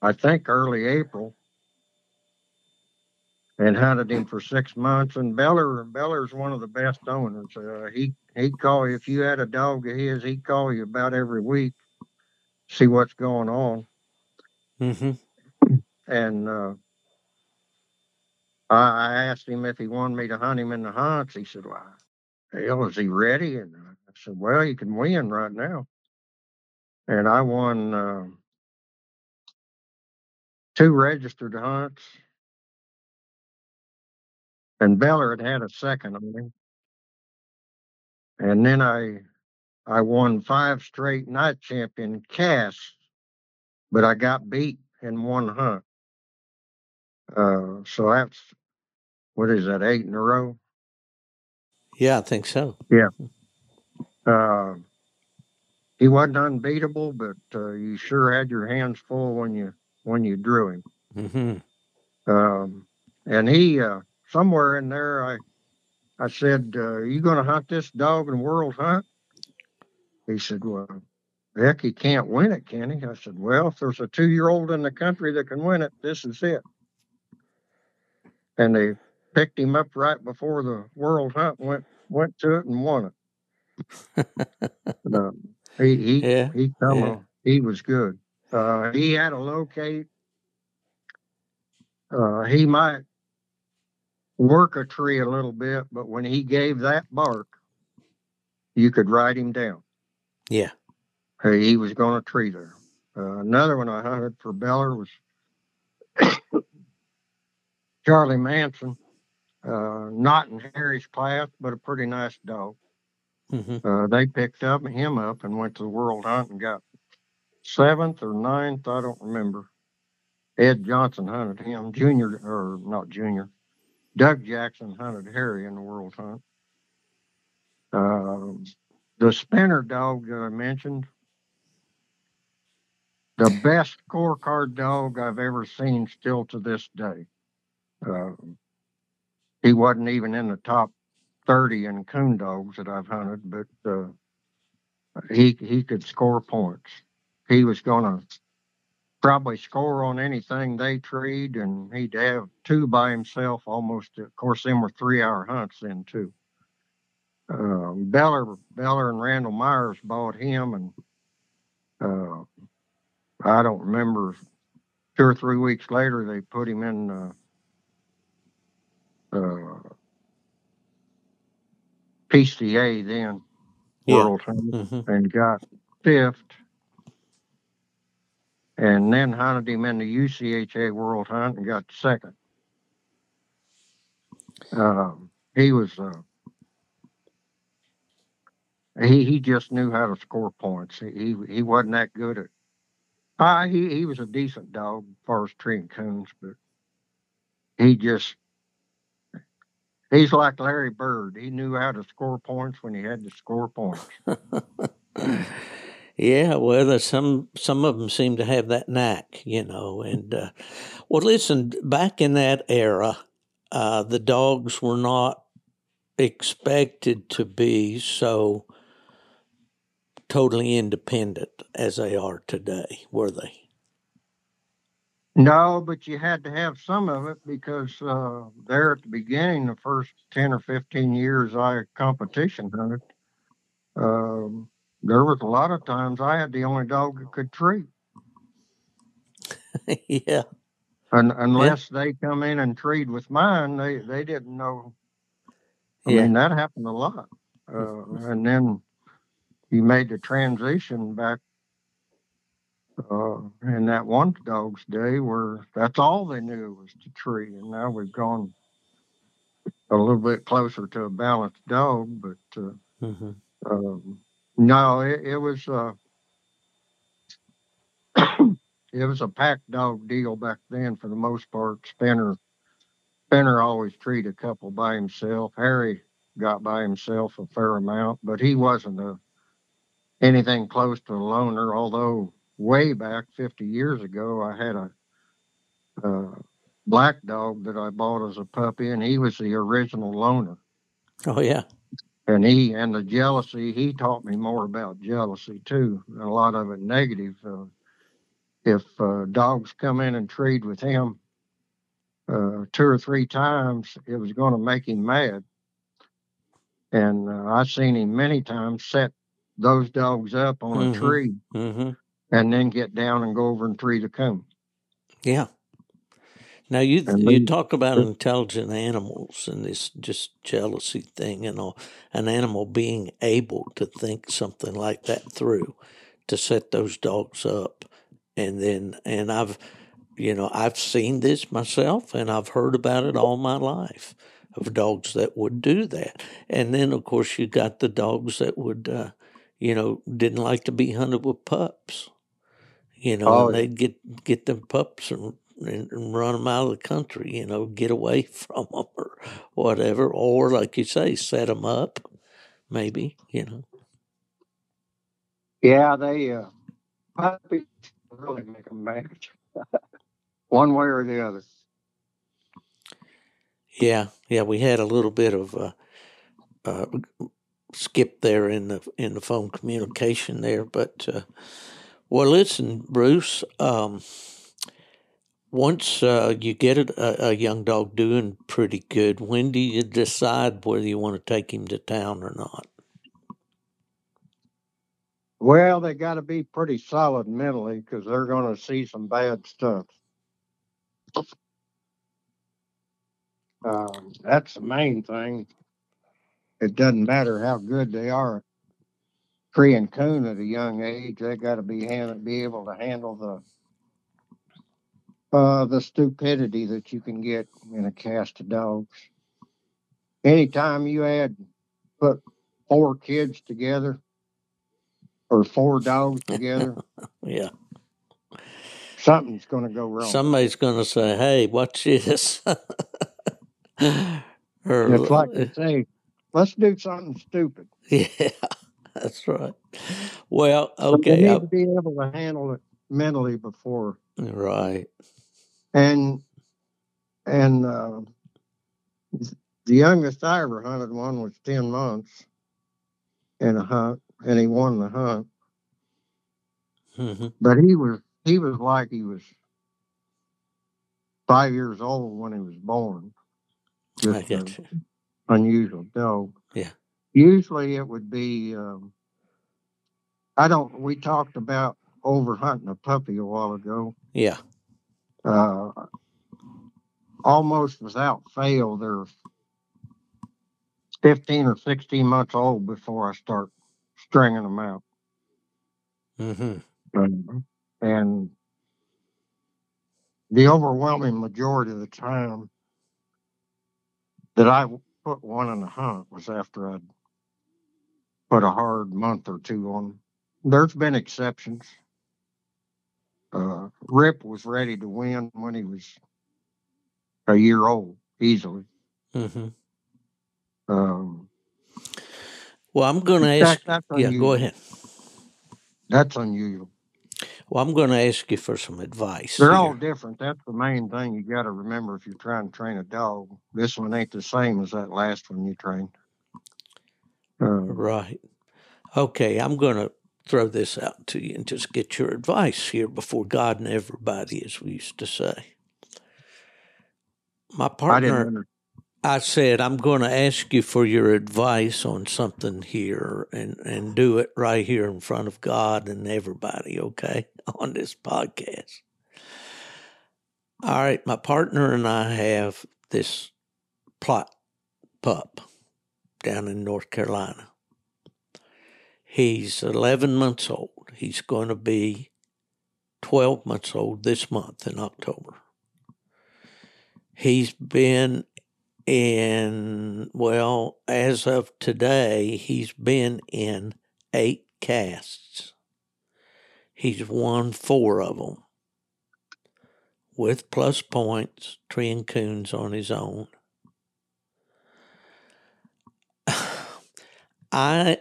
I think early April, and hunted him for six months. And Beller Beller's one of the best owners. Uh, he he'd call you if you had a dog of his. He'd call you about every week, see what's going on. hmm And uh, I, I asked him if he wanted me to hunt him in the hunts. He said, "Why, hell, is he ready?" And I said, "Well, you can win right now." And I won uh, two registered hunts, and Beller had had a second on him. And then I I won five straight night champion casts, but I got beat in one hunt. Uh, so that's what is that eight in a row? yeah, I think so. Yeah. Uh, he wasn't unbeatable, but uh, you sure had your hands full when you when you drew him. hmm Um, and he uh, somewhere in there, I I said, uh, "Are you going to hunt this dog in World Hunt?" He said, "Well, heck, he can't win it, can he?" I said, "Well, if there's a two-year-old in the country that can win it, this is it." And they picked him up right before the World Hunt went went to it and won it. Uh, he he Yeah, he come yeah. He was good. Uh, he had a locate. Uh, he might work a tree a little bit, but when he gave that bark, you could write him down. Yeah. Hey, he was going to tree there. Uh, another one I hunted for Beller was Charlie Manson. Uh, not in Harry's class, but a pretty nice dog. hmm Uh, they picked up him up and went to the World Hunt and got seventh or ninth, I don't remember. Ed Johnson hunted him, junior or not junior. Doug Jackson hunted Harry in the World Hunt. Um, the spinner dog that I mentioned, the best scorecard dog I've ever seen still to this day. Uh, he wasn't even in the top 30 in coon dogs that I've hunted, but uh, he he could score points. He was going to probably score on anything they treed, and he'd have two by himself almost. Of course, them were three hour hunts then too. Uh, Beller, Beller and Randall Myers bought him, and uh, I don't remember. Two or three weeks later, they put him in uh, PKC then Yeah. World Hunt hmm and got fifth. And then hunted him in the UCHA World Hunt and got second. Um, he was uh, he he just knew how to score points. He he, he wasn't that good at. Uh, he he was a decent dog as far as treating coons, but he just he's like Larry Bird. He knew how to score points when he had to score points. Yeah, well, some some of them seem to have that knack, you know. And uh, well, listen, back in that era, uh, the dogs were not expected to be so totally independent as they are today, were they? No, but you had to have some of it because uh, there at the beginning, the first 10 or 15 years I competition hunted, um, there was a lot of times I had the only dog that could treat. yeah, And unless they come in and treat with mine, they, they didn't know. I Yeah. mean, that happened a lot. Uh, and then you made the transition back uh, in that one dog's day where that's all they knew was the tree. And now we've gone a little bit closer to a balanced dog, but uh, hmm um, no, it, it was uh, it was a pack dog deal back then for the most part. Spinner Spinner always treated a couple by himself. Harry got by himself a fair amount, but he wasn't a anything close to a loner. Although way back 50 years ago, I had a, uh black dog that I bought as a puppy, and he was the original loner. Oh yeah, and he and the jealousy he taught me more about jealousy too a lot of it negative uh, if uh, dogs come in and trade with him uh, two or three times it was going to make him mad. And uh, i've seen him many times set those dogs up on Mhm. a tree. Hmm and then get down and go over and tree the coon yeah. Now you And you then- talk about intelligent animals and this just jealousy thing and all. An animal being able to think something like that through, to set those dogs up, and then and I've, you know, I've seen this myself and I've heard about it all my life of dogs that would do that. And then of course you got the dogs that would, uh, you know, didn't like to be hunted with pups. You know, Oh, and they'd get get them pups and, and and run them out of the country. You know, get away from them or whatever, or like you say, set them up. Maybe you know. yeah they uh puppies really make them mad one way or the other Yeah, yeah, we had a little bit of uh, uh, skip there in the in the phone communication there, but uh, well, listen, Bruce. Um, once uh, you get a, a young dog doing pretty good, when do you decide whether you want to take him to town or not? Well, they got to be pretty solid mentally because they're going to see some bad stuff. Um, that's the main thing. It doesn't matter how good they are. Cree and coon at a young age, they got to be hand, be able to handle the uh, the stupidity that you can get in a cast of dogs. Anytime you add put four kids together or four dogs together, Yeah, something's going to go wrong. somebody's going to say, "Hey, watch this." or, it's like they say, let's do something stupid. yeah, that's right. Well, But okay. need I, to be able to handle it mentally before. Right. And and uh, the youngest I ever hunted one was ten months in a hunt, and he won the hunt. hmm But he was he was like he was five years old when he was born. I Just get an you. unusual dog. Yeah. Usually it would be. Um, I don't. We talked about over hunting a puppy a while ago. Yeah. Uh, almost without fail, they're 15 or 16 months old before I start stringing them out. mm-hmm. Um, and the overwhelming majority of the time that I put one in a hunt was after I'd put a hard month or two on. 'em. There's been exceptions. Uh, Rip was ready to win when he was a year old, easily. hmm Um, Well, I'm going to ask. that's Yeah, go ahead. That's unusual. Well, I'm going to ask you for some advice. They're here. all different. That's the main thing you got to remember if you're trying to train a dog. This one ain't the same as that last one you trained. Uh, Right. Okay, I'm going to throw this out to you and just get your advice here before God and everybody, as we used to say. My partner, under, I said, I'm going to ask you for your advice on something here and, and do it right here in front of God and everybody, okay, on this podcast. All right, my partner and I have this Plott pup down in North Carolina. He's 11 months old. He's going to be 12 months old this month in October. He's been in, well, as of today, he's been in eight casts. He's won four of them with plus points, treeing coons on his own. I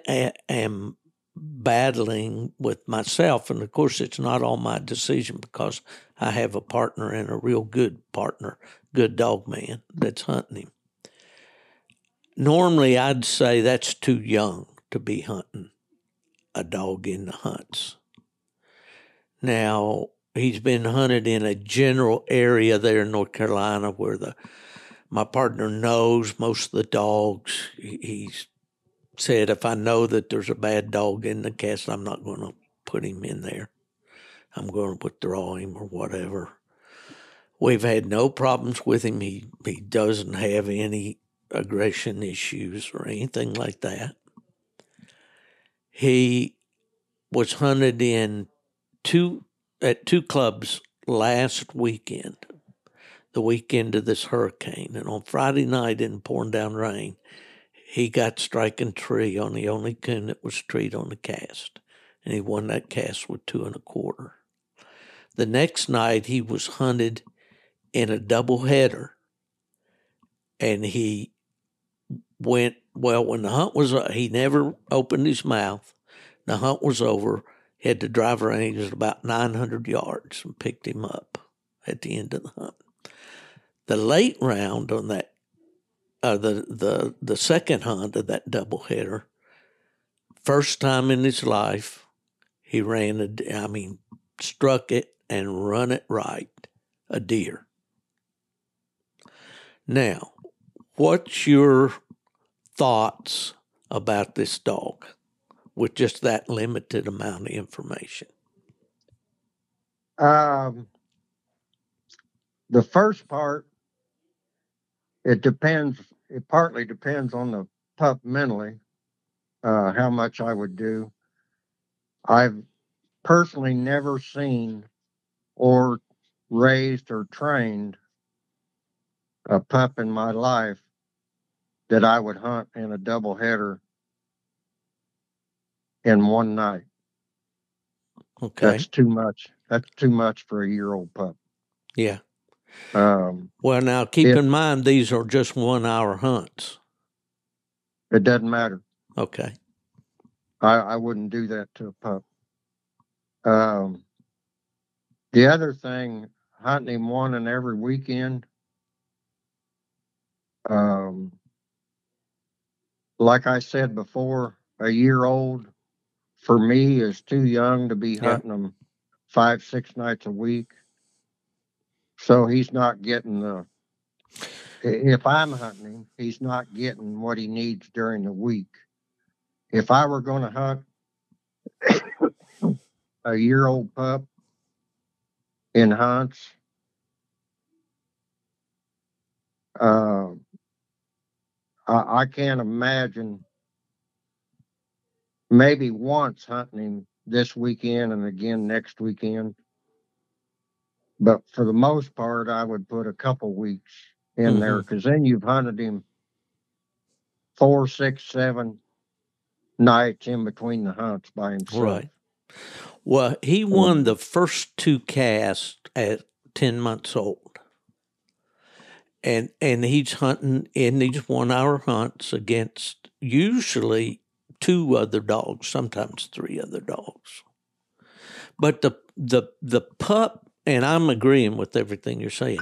am battling with myself, and of course, it's not all my decision because I have a partner and a real good partner, good dog man that's hunting him. Normally, I'd say that's too young to be hunting a dog in the hunts. Now, he's been hunted in a general area there in North Carolina where the my partner knows most of the dogs. He- He's said if I know that there's a bad dog in the cast, I'm not going to put him in there. I'm going to withdraw him or whatever. We've had no problems with him. He he doesn't have any aggression issues or anything like that. He was hunted in two at two clubs last weekend, the weekend of this hurricane, and on Friday night in pouring down rain, he got striking tree on the only coon that was treed on the cast, and he won that cast with two and a quarter. The next night he was hunted in a double header, and he went well when the hunt was he never opened his mouth. The hunt was over. Had the driver range at about 900 yards and picked him up at the end of the hunt. The late round on that uh, the the the second hunt of that doubleheader. First time in his life, he ran a. I mean, struck it and run it right, a deer. Now, what's your thoughts about this dog with just that limited amount of information? um, the first part, it depends. It partly depends on the pup mentally, uh, how much I would do. I've personally never seen or raised or trained a pup in my life that I would hunt in a double header in one night. Okay. That's too much. That's too much for a year old pup. yeah. Um, Well, now keep If- in mind these are just one hour hunts. it doesn't matter. Okay. I, I wouldn't do that to a pup. Um, the other thing, hunting him one and every weekend. Um, like I said before, a year old for me is too young to be Yeah. hunting them five, six nights a week. So he's not getting the, if I'm hunting him, he's not getting what he needs during the week. If I were gonna hunt a year old pup in hunts, uh, I, I can't imagine maybe once hunting him this weekend and again next weekend. But for the most part, I would put a couple weeks in mm-hmm. there because then you've hunted him four, six, seven nights in between the hunts by himself. Right. Well, he won mm-hmm. the first two casts at 10 months old. And and he's hunting in these one hour hunts against usually two other dogs, sometimes three other dogs. But the the the pup, and I'm agreeing with everything you're saying.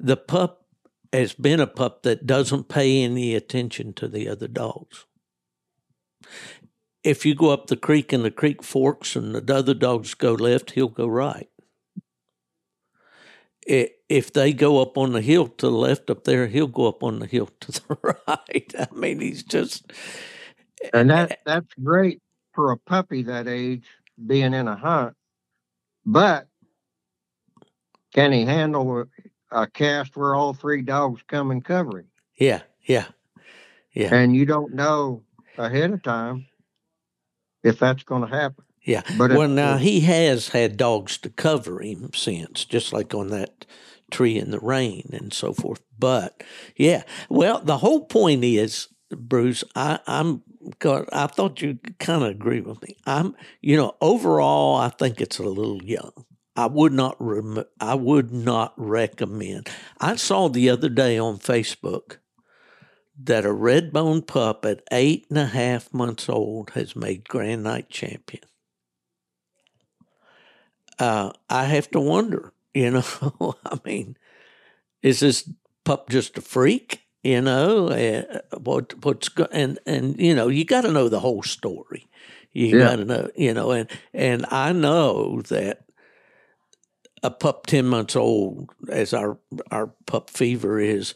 The pup has been a pup that doesn't pay any attention to the other dogs if you go up the creek and the creek forks and the other dogs go left, he'll go right. If they go up on the hill to the left up there, he'll go up on the hill to the right. I mean, he's just And eh, that eh. that's great for a puppy that age being in a hunt. But can he handle a, cast where all three dogs come and cover him? yeah, yeah, yeah, And you don't know ahead of time if that's going to happen. yeah. But Well, now he has had dogs to cover him since, just like on that tree in the rain and so forth. But yeah, well, the whole point is, Bruce, I, I'm. God, I thought you kind of agree with me. I'm, you know, overall, I think it's a little young. I would not. Rem- I would not recommend. I saw the other day on Facebook that a Redbone pup at eight and a half months old has made Grand Night champion uh, I have to wonder, you know, I mean, is this pup just a freak? You know, uh, what what's go- and and you know, you got to know the whole story. You Yeah. got to know, you know, and and I know that a pup ten months old, as our our pup fever is,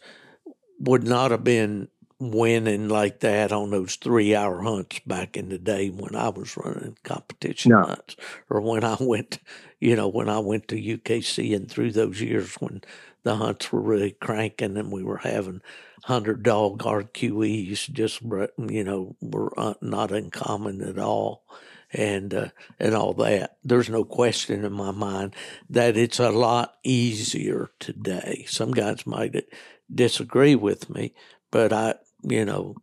would not have been winning like that on those three hour hunts back in the day when I was running competition No. hunts or when I went, you know, when I went to UKC and through those years when the hunts were really cranking and we were having hundred dog RQEs, just you know, were uh, not uncommon at all, and uh, and all that. There's no question in my mind that it's a lot easier today. Some guys might disagree with me, but I, you know,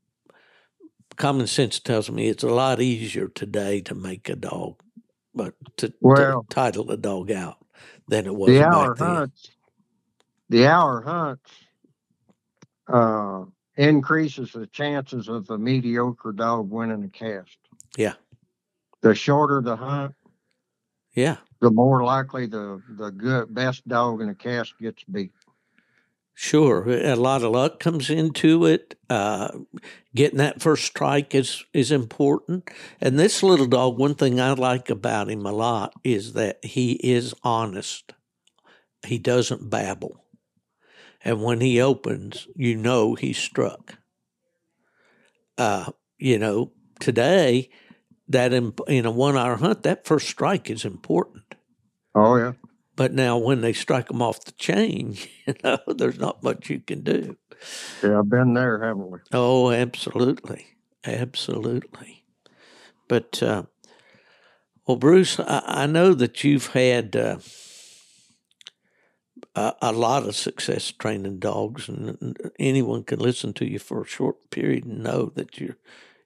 common sense tells me it's a lot easier today to make a dog, but to, Well- to title a dog out than it was the back hour then. hunts, the hour hunts, uh, increases the chances of a mediocre dog winning a cast. Yeah. The shorter the hunt, Yeah, the more likely the the good best dog in the cast gets beat. Sure, a lot of luck comes into it. Uh, getting that first strike is is important. And this little dog, one thing I like about him a lot is that he is honest. He doesn't babble, and when he opens, you know he's struck. Uh, you know, today that in, in a one-hour hunt, that first strike is important. Oh yeah. But now, when they strike them off the chain, you know, there's not much you can do. Yeah, I've been there, haven't we? Oh, absolutely, absolutely. But uh, well, Bruce, I, I know that you've had uh, a, a lot of success training dogs, and anyone can listen to you for a short period and know that you're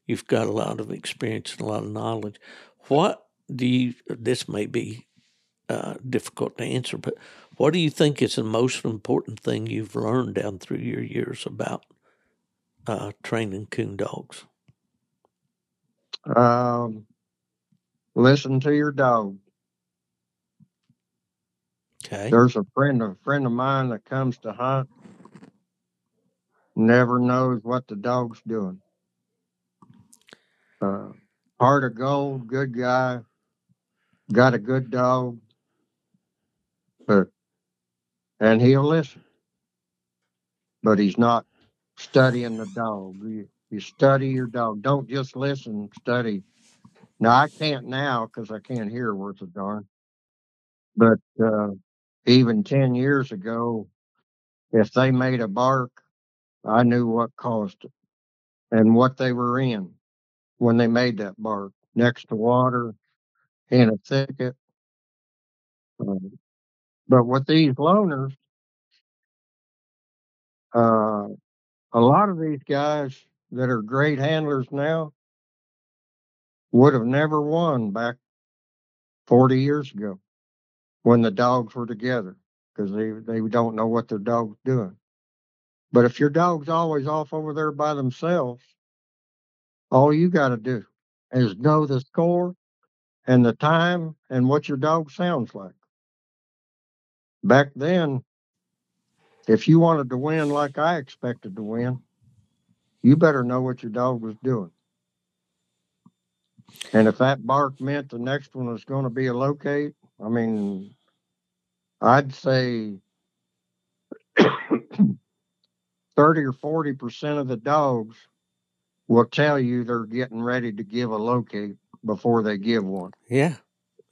you've got a lot of experience and a lot of knowledge. What do you? This may be uh, difficult to answer, but what do you think is the most important thing you've learned down through your years about uh, training coon dogs? Um, listen to your dog. Okay. There's a friend, a friend of mine that comes to hunt, never knows what the dog's doing. Uh, heart of gold, good guy, got a good dog, but and he'll listen, but he's not studying the dog. You, you study your dog. Don't just listen, study. Now I can't now because I can't hear worth a darn. But uh, even ten years ago, if they made a bark, I knew what caused it and what they were in when they made that bark. Next to water, in a thicket. Um, but with these loners, uh, a lot of these guys that are great handlers now would have never won back 40 years ago when the dogs were together because they, they don't know what their dog's doing. But if your dog's always off over there by themselves, all you got to do is know the score and the time and what your dog sounds like. Back then, if you wanted to win like I expected to win, you better know what your dog was doing. And if that bark meant the next one was going to be a locate, I mean, I'd say 30 or 40% of the dogs will tell you they're getting ready to give a locate before they give one. Yeah.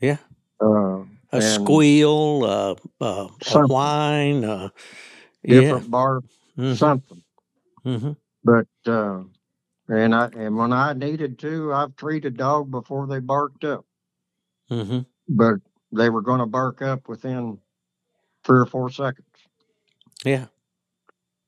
Yeah. Uh, A squeal, uh, uh, a whine. Uh, yeah. different bark, Mhm. something. Mhm. But uh, and I and when I needed to, I've treated dog before they barked up. Mhm. But they were going to bark up within three or four seconds. Yeah.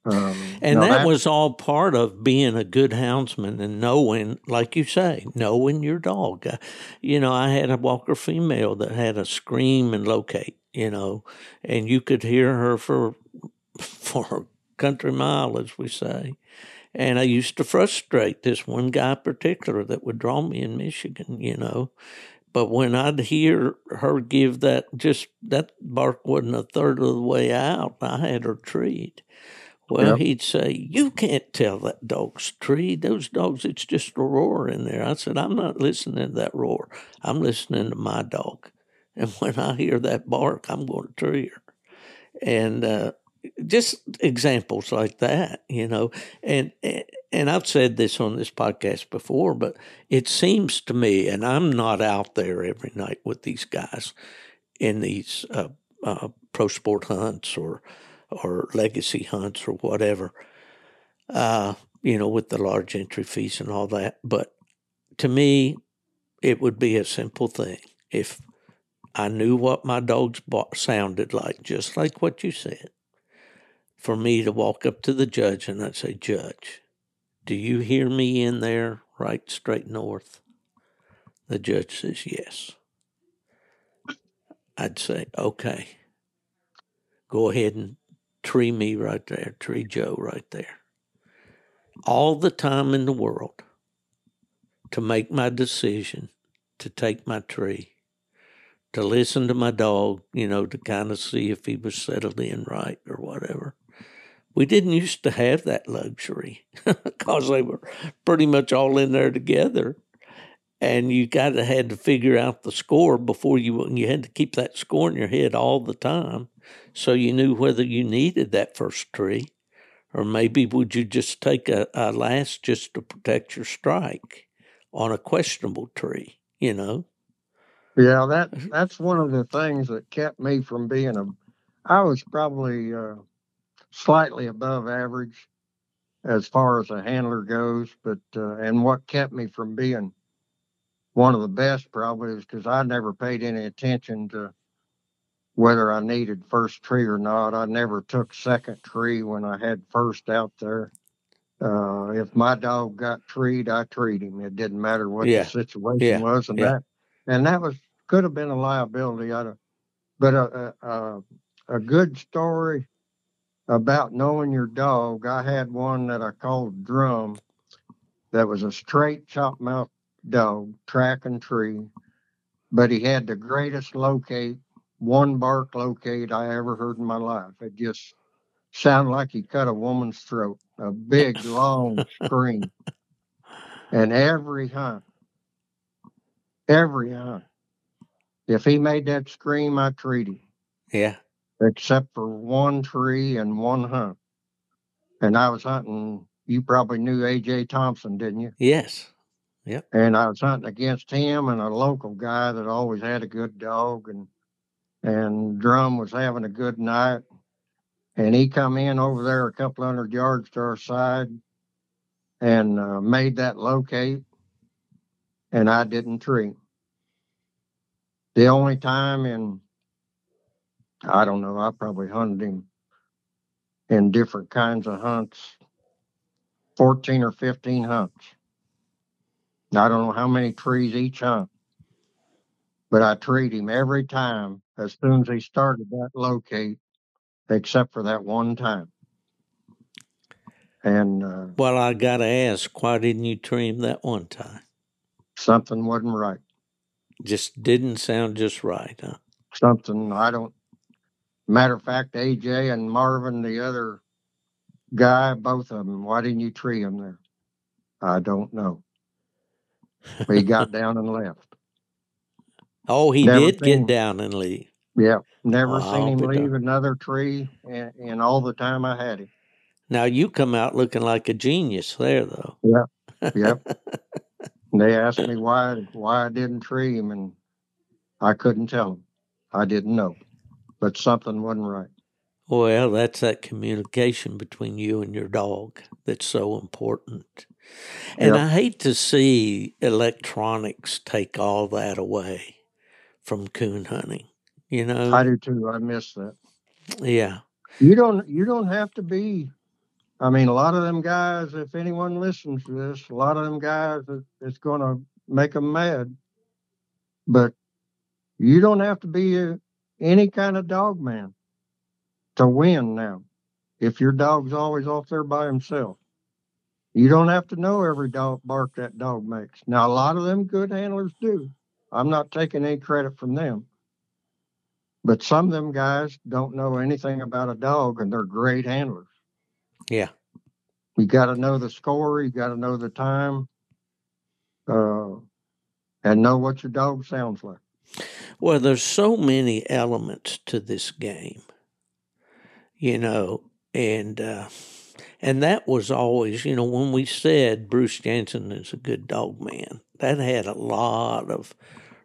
Um, And now that was all part of being a good houndsman and knowing, like you say, knowing your dog. Uh, you know, I had a Walker female that had a scream and locate, you know, and you could hear her for for a country mile, as we say. And I used to frustrate this one guy in particular that would draw me in Michigan, you know. But when I'd hear her give that, just that bark wasn't a third of the way out, I had her treed. Well, Yep. he'd say, You can't tell that dog's treed. Those dogs, it's just a roar in there. I said, I'm not listening to that roar. I'm listening to my dog. And when I hear that bark, I'm going to tree her. And uh, just examples like that, you know. And and I've said this on this podcast before, but it seems to me, and I'm not out there every night with these guys in these uh, uh, pro sport hunts or or legacy hunts or whatever, uh, you know, with the large entry fees and all that. But to me, it would be a simple thing if I knew what my dog's sounded like, just like what you said, for me to walk up to the judge and I'd say, Judge, do you hear me in there right straight north? The judge says, Yes. I'd say, Okay, go ahead and tree me right there, tree Joe right there. All the time in the world to make my decision to take my tree, to listen to my dog, you know, to kind of see if he was settled in right or whatever. We didn't used to have that luxury because they were pretty much all in there together. And you got to had to figure out the score before you you had to keep that score in your head all the time, so you knew whether you needed that first tree, or maybe would you just take a, a last just to protect your strike on a questionable tree, you know? yeah, that that's one of the things that kept me from being a. I was probably uh, slightly above average as far as a handler goes, but uh, and what kept me from being one of the best probably is because I never paid any attention to whether I needed first tree or not. I never took second tree when I had first out there. Uh, if my dog got treed, I treat him. It didn't matter what Yeah. the situation Yeah. was, and Yeah. that and that was could have been a liability. I but a, a a a good story about knowing your dog. I had one that I called Drum. That was a straight chop mouth dog, track and tree, but he had the greatest locate one bark locate I ever heard in my life. It just sounded like he cut a woman's throat, a big, long scream. And every hunt, every hunt, if he made that scream, I treat him, Yeah. except for one tree and one hunt. And I was hunting, you probably knew AJ Thompson, didn't you? Yes. And I was hunting against him and a local guy that always had a good dog and and Drum was having a good night and he come in over there a couple hundred yards to our side and uh, made that locate and I didn't tree. The only time in I don't know, I probably hunted him in different kinds of hunts, 14 or 15 hunts. I don't know how many trees each hunt, but I treat him every time as soon as he started that locate, except for that one time. And uh, Well, I got to ask, why didn't you treat him that one time? something wasn't right. Just didn't sound just right, huh? Something I don't. Matter of fact, AJ and Marvin, the other guy, both of them. Why didn't you treat him there? I don't know. He got down and left. Oh, he Never did get him. down and leave. Yeah, never I'll seen him leave another tree in, in all the time I had him. Now you come out looking like a genius there, though. Yep. Yep. They asked me why why I didn't tree him, and I couldn't tell them. I didn't know, but something wasn't right. Well, that's that communication between you and your dog that's so important. And Yep. I hate to see electronics take all that away from coon hunting. You know? I do too. I miss that. yeah. You don't you don't have to be. I mean, a lot of them guys. If anyone listens to this, a lot of them guys, it's going to make them mad. But you don't have to be a, any kind of dog man to win now. If your dog's always off there by himself, you don't have to know every dog bark that dog makes. Now, a lot of them good handlers do. I'm not taking any credit from them. But some of them guys don't know anything about a dog and they're great handlers. Yeah. You got to know the score, you got to know the time, uh, and know what your dog sounds like. Well, there's so many elements to this game, you know, and uh, and that was always, you know, when we said Bruce Jansen is a good dog man, that had a lot of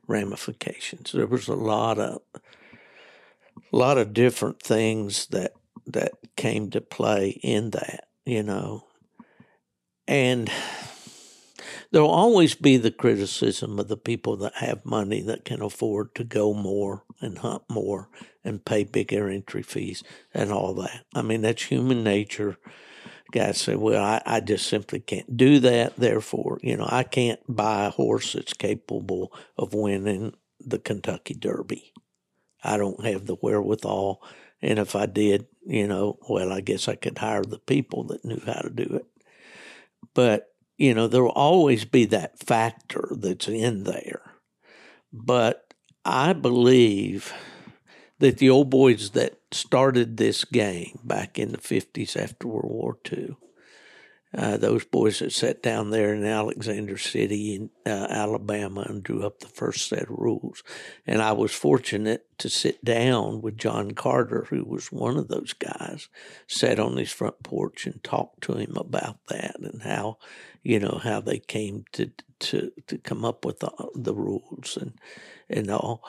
ramifications. There was a lot of a lot of different things that that came to play in that, you know, and there'll always be the criticism of the people that have money that can afford to go more and hunt more and pay bigger entry fees and all that. I mean, that's human nature. Guys say, well, I, I just simply can't do that. Therefore, you know, I can't buy a horse that's capable of winning the Kentucky Derby. I don't have the wherewithal. And if I did, you know, well, I guess I could hire the people that knew how to do it. But you know, there will always be that factor that's in there. But I believe that the old boys that started this game back in the 50s after World War II, uh, those boys that sat down there in Alexander City in uh, Alabama and drew up the first set of rules. And I was fortunate to sit down with John Carter, who was one of those guys, sat on his front porch and talked to him about that and how you know how they came to to to come up with the, the rules and and all.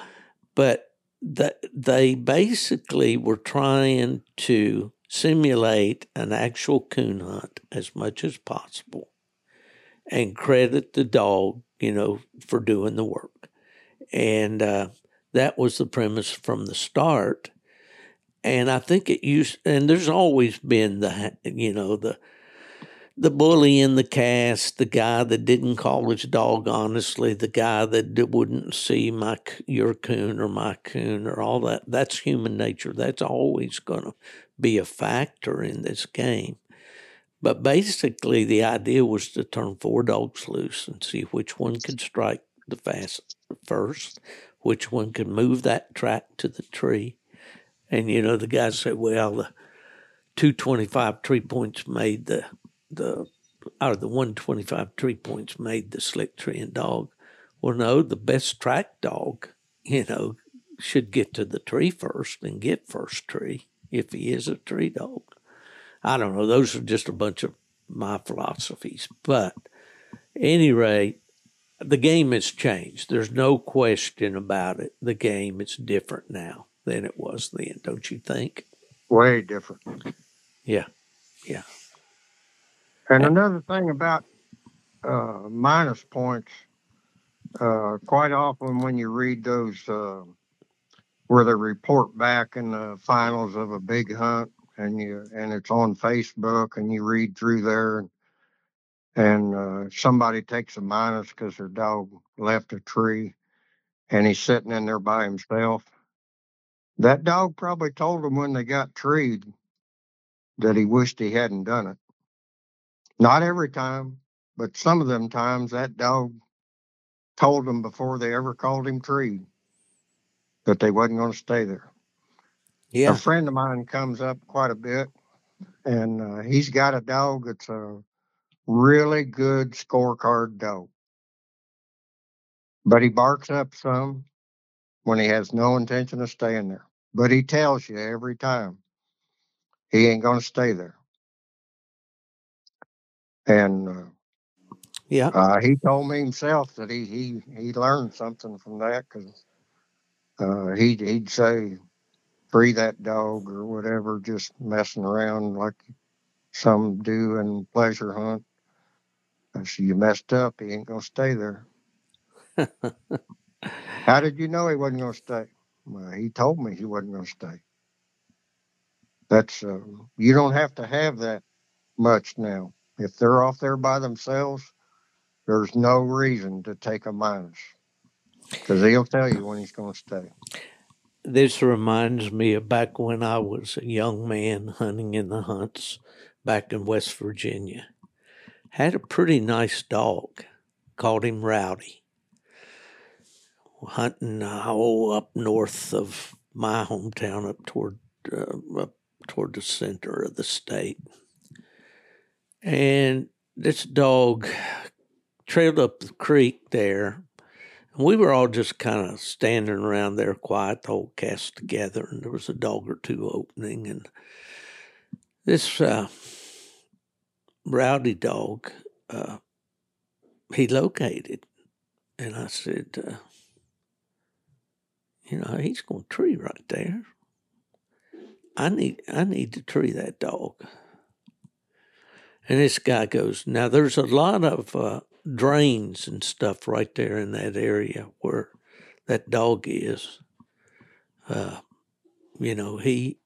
But that they basically were trying to simulate an actual coon hunt as much as possible and credit the dog you know for doing the work. And uh, that was the premise from the start. And i think it used and there's always been the you know the the bully in the cast, the guy that didn't call his dog honestly, the guy that wouldn't see my your coon or my coon or all that. That's human nature. That's always going to be a factor in this game. But basically, the idea was to turn four dogs loose and see which one could strike the fast first, which one could move that track to the tree. And you know, the guy said, well, the 225 tree points made the the out of the 125 tree points made the slick tree and dog. Well, no, the best track dog, you know, should get to the tree first and get first tree if he is a tree dog. I don't know. Those are just a bunch of my philosophies. But any rate, the game has changed. There's no question about it. The game is different now than it was then, don't you think? Way different. Yeah. Yeah. And another thing about uh, minus points, uh, quite often when you read those uh, where they report back in the finals of a big hunt, and you and it's on Facebook, and you read through there, and, and uh, somebody takes a minus because their dog left a tree, and he's sitting in there by himself. That dog probably told him when they got treed that he wished he hadn't done it. Not every time, but some of them times that dog told them before they ever called him tree that they wasn't going to stay there. Yeah. A friend of mine comes up quite a bit, and uh, he's got a dog that's a really good scorecard dog. But he barks up some when he has no intention of staying there. But he tells you every time he ain't going to stay there. And uh, Yeah. uh, he told me himself that he he he learned something from that because uh, he'd he'd say free that dog or whatever, just messing around like some do in pleasure hunt. I said, you messed up. He ain't gonna stay there. How did you know he wasn't gonna stay? Well, he told me he wasn't gonna stay. That's uh, you don't have to have that much now. If they're off there by themselves, there's no reason to take a minus because he'll tell you when he's going to stay. This reminds me of back when I was a young man hunting in the hunts back in West Virginia. Had a pretty nice dog. Called him Rowdy. Hunting oh, up north of my hometown, up toward uh, up toward the center of the state. And this dog trailed up the creek there. And we were all just kind of standing around there quiet, the whole cast together, and there was a dog or two opening. And this uh, rowdy dog, uh, he located. And I said, uh, you know, he's going to tree right there. I need I need to tree that dog. And this guy goes, now there's a lot of uh, drains and stuff right there in that area where that dog is. Uh, you know, he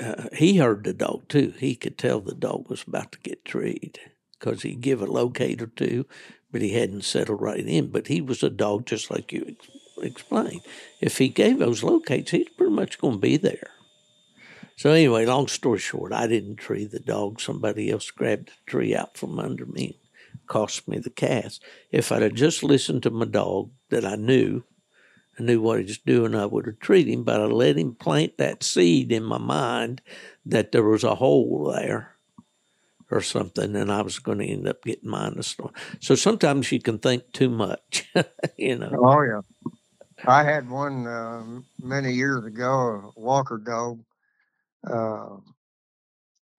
uh, he heard the dog too. He could tell the dog was about to get treed because he give a locate or two, but he hadn't settled right in. But he was a dog just like you ex- explained. If he gave those locates, he's pretty much going to be there. So anyway, long story short, I didn't tree the dog. Somebody else grabbed the tree out from under me, and cost me the cast. If I'd have just listened to my dog that I knew, I knew what he was doing, I would have treated him. But I let him plant that seed in my mind that there was a hole there or something, and I was going to end up getting minus. So sometimes you can think too much, you know. Oh yeah, I had one uh, many years ago, a Walker dog. Uh,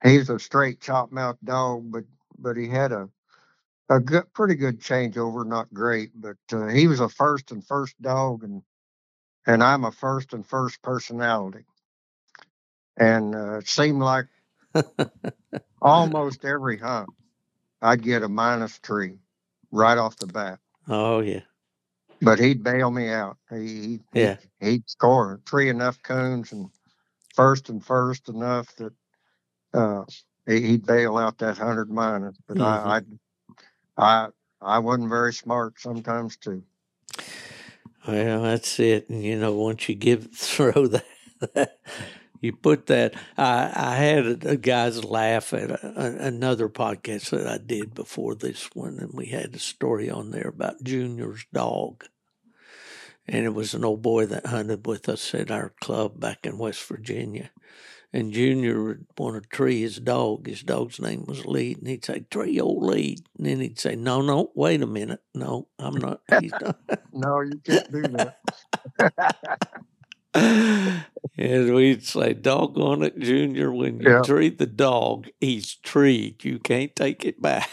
he's a straight chop mouth dog, but but he had a a good, pretty good changeover. Not great, but uh, he was a first and first dog, and and I'm a first and first personality. And uh, it seemed like almost every hunt, I'd get a minus tree right off the bat. Oh yeah, But he'd bail me out. He, he yeah. he'd score tree enough coons and first and first enough that uh, he, he'd bail out that hundred minus. But I, I, I, I wasn't very smart sometimes too. Well, that's it. And you know, once you give throw that, you put that. I I had a guys laugh at a, a, another podcast that I did before this one, and we had a story on there about Junior's dog. And it was an old boy that hunted with us at our club back in West Virginia. And Junior would want to tree his dog. His dog's name was Lead, and he'd say, "Tree old Lead," and then he'd say, "No, no, wait a minute, no, I'm not." He's not. No, you can't do that. and we'd say, "Doggone it, Junior! When you Yeah. tree the dog, he's treed. You can't take it back."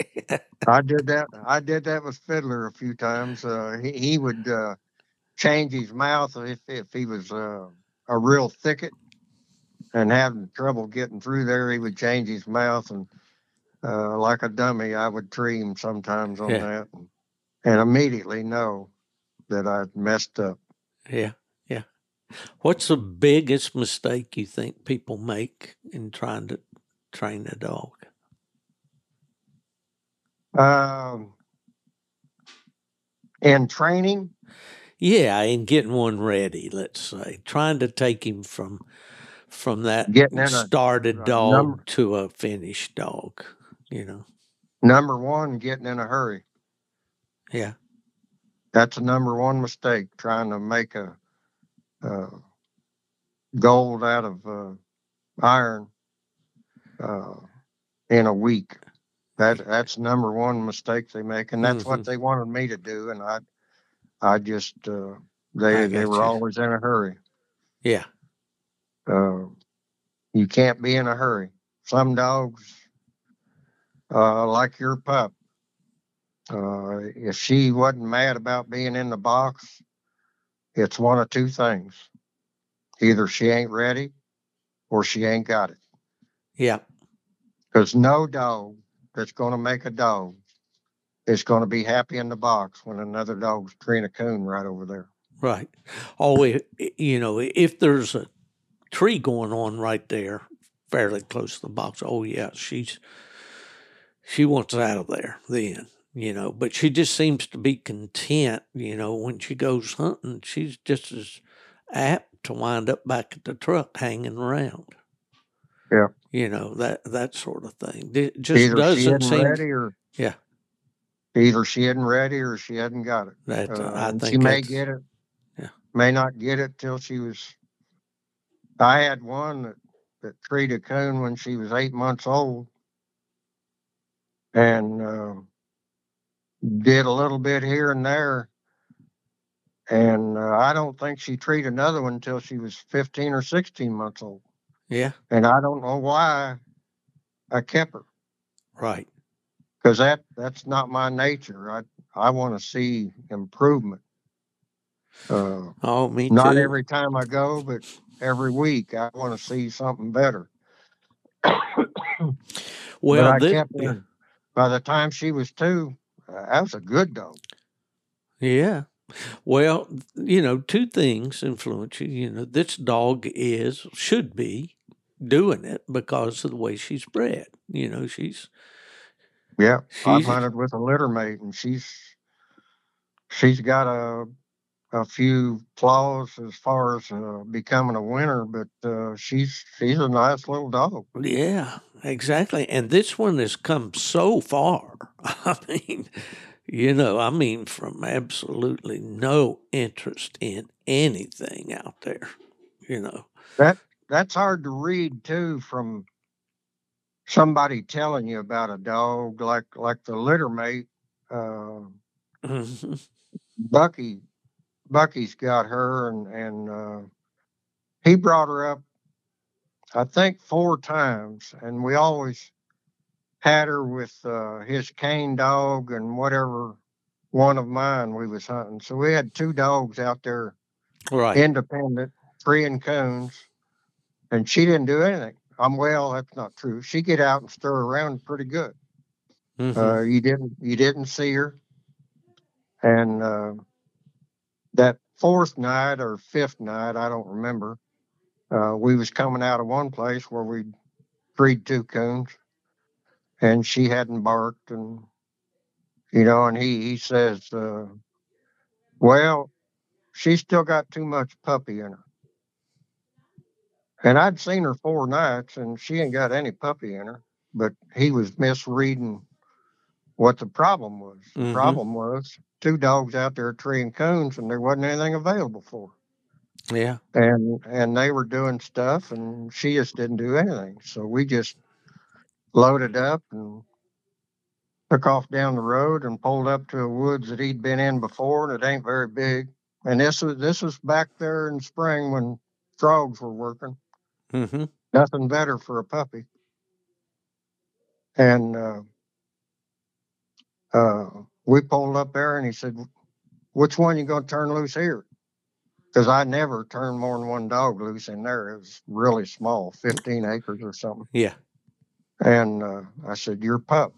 I did that. I did that with Fiddler a few times. Uh, he he would uh, change his mouth if if he was uh, a real thicket and having trouble getting through there. He would change his mouth and uh, like a dummy, I would tree him sometimes on Yeah. that and, and immediately know that I'd messed up. Yeah, yeah. What's the biggest mistake you think people make in trying to train a dog? Um, in training, Yeah, and getting one ready, let's say. Trying to take him from from that Getting in a- started a dog number- to a finished dog, you know. number one, getting in a hurry. Yeah. That's a number one mistake. Trying to make a uh, gold out of uh, iron uh, in a week. That that's number one mistake they make, and that's Mhm. what they wanted me to do. And I, I just uh, they I they got were you. always in a hurry. Yeah. Uh, you can't be in a hurry. Some dogs, uh, like your pup, uh, if she wasn't mad about being in the box, it's one of two things. Either she ain't ready or she ain't got it. Yeah. Because no dog that's going to make a dog is going to be happy in the box when another dog's treeing a coon right over there. Right. Oh, i- you know, if there's a tree going on right there, fairly close to the box, oh yeah, she's she wants out of there then, you know. But she just seems to be content, you know, when she goes hunting. She's just as apt to wind up back at the truck hanging around. Yeah. You know that that sort of thing. It just Either she doesn't isn't seem ready or Yeah. Either she isn't ready or she hadn't got it. that. Uh, I think she may get it. Yeah. May not get it till she was. I had one that that treed a coon when she was eight months old, and um, did a little bit here and there. And uh, I don't think she treated another one until she was fifteen or sixteen months old. Yeah. And I don't know why I kept her Right. because that that's not my nature. I I want to see improvement. Uh, Oh, me not too. every time I go, but every week I want to see something better. well, but I thi- kept her. By the time she was two, uh, that was a good dog. Yeah. Well, you know, two things influence you. You know, this dog is, should be doing it because of the way she's bred. You know, she's, Yeah, I've she's, hunted with a litter mate, and she's she's got a a few flaws as far as uh, becoming a winner, but uh, she's she's a nice little dog. yeah, exactly. And this one has come so far. I mean, you know, I mean, from absolutely no interest in anything out there, you know. That that's hard to read too from somebody telling you about a dog like like the litter mate. Uh. Bucky Bucky's got her and and uh, he brought her up I think four times and we always had her with uh, his cane dog and whatever one of mine we was hunting. So we had two dogs out there Right. independent, treeing coons, and she didn't do anything. I'm well, that's not true. She get out and stir around pretty good. Mhm. Uh, you didn't you didn't see her, and uh, that fourth night or fifth night, I don't remember. Uh, we was coming out of one place where we freed two coons, and she hadn't barked, and you know, and he he says, uh, "Well, she's still got too much puppy in her." And I'd seen her four nights, and she ain't got any puppy in her. But he was misreading what the problem was. The Mhm. problem was two dogs out there treeing coons, and there wasn't anything available for. her. Yeah. and and they were doing stuff and she just didn't do anything so we just loaded up and took off down the road and pulled up to a woods that he'd been in before and it ain't very big and this was this was back there in spring when frogs were working Mm-hmm. nothing better for a puppy and uh, uh, we pulled up there and he said which one you gonna turn loose here because I never turned more than one dog loose in there. It was really small, 15 acres or something. Yeah. And uh, I said, Your pup.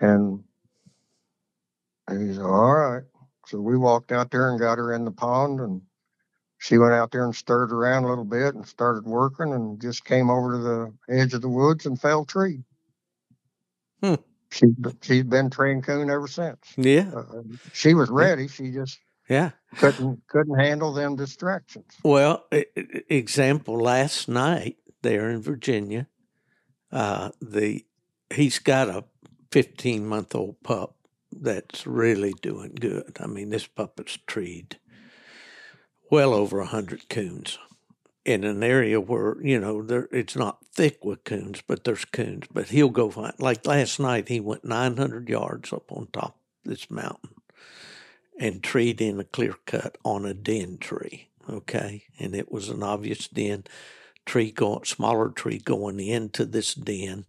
And he said, All right. So we walked out there and got her in the pond, and she went out there and stirred around a little bit and started working and just came over to the edge of the woods and fell tree. Hmm. She, she's been trained coon ever since. Yeah. Uh, she was ready. She just Yeah. couldn't couldn't handle them distractions. Well, example last night there in Virginia, uh, the he's got a 15 month old pup that's really doing good. I mean, this pup is treed well over a hundred coons in an area where you know there it's not thick with coons, but there's coons. But he'll go find like last night he went 900 yards up on top of this mountain and treed in a clear cut on a den tree. Okay, and it was an obvious den tree going smaller tree going into this den.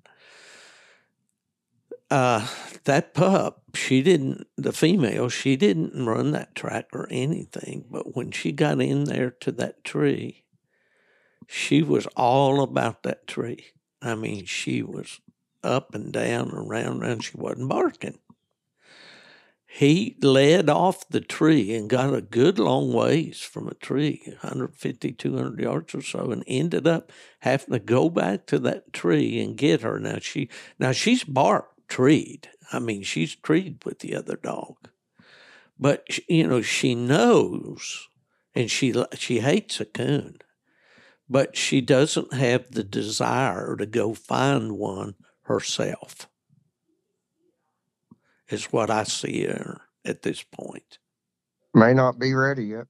Uh, that pup, she didn't. The female, she didn't run that track or anything. But when she got in there to that tree, she was all about that tree. I mean, she was up and down, around, and she wasn't barking he led off the tree and got a good long ways from a tree 150 200 yards or so and ended up having to go back to that tree and get her now she now she's barked treed i mean she's treed with the other dog but you know she knows and she she hates a coon but she doesn't have the desire to go find one herself is what I see her at this point. May not be ready yet.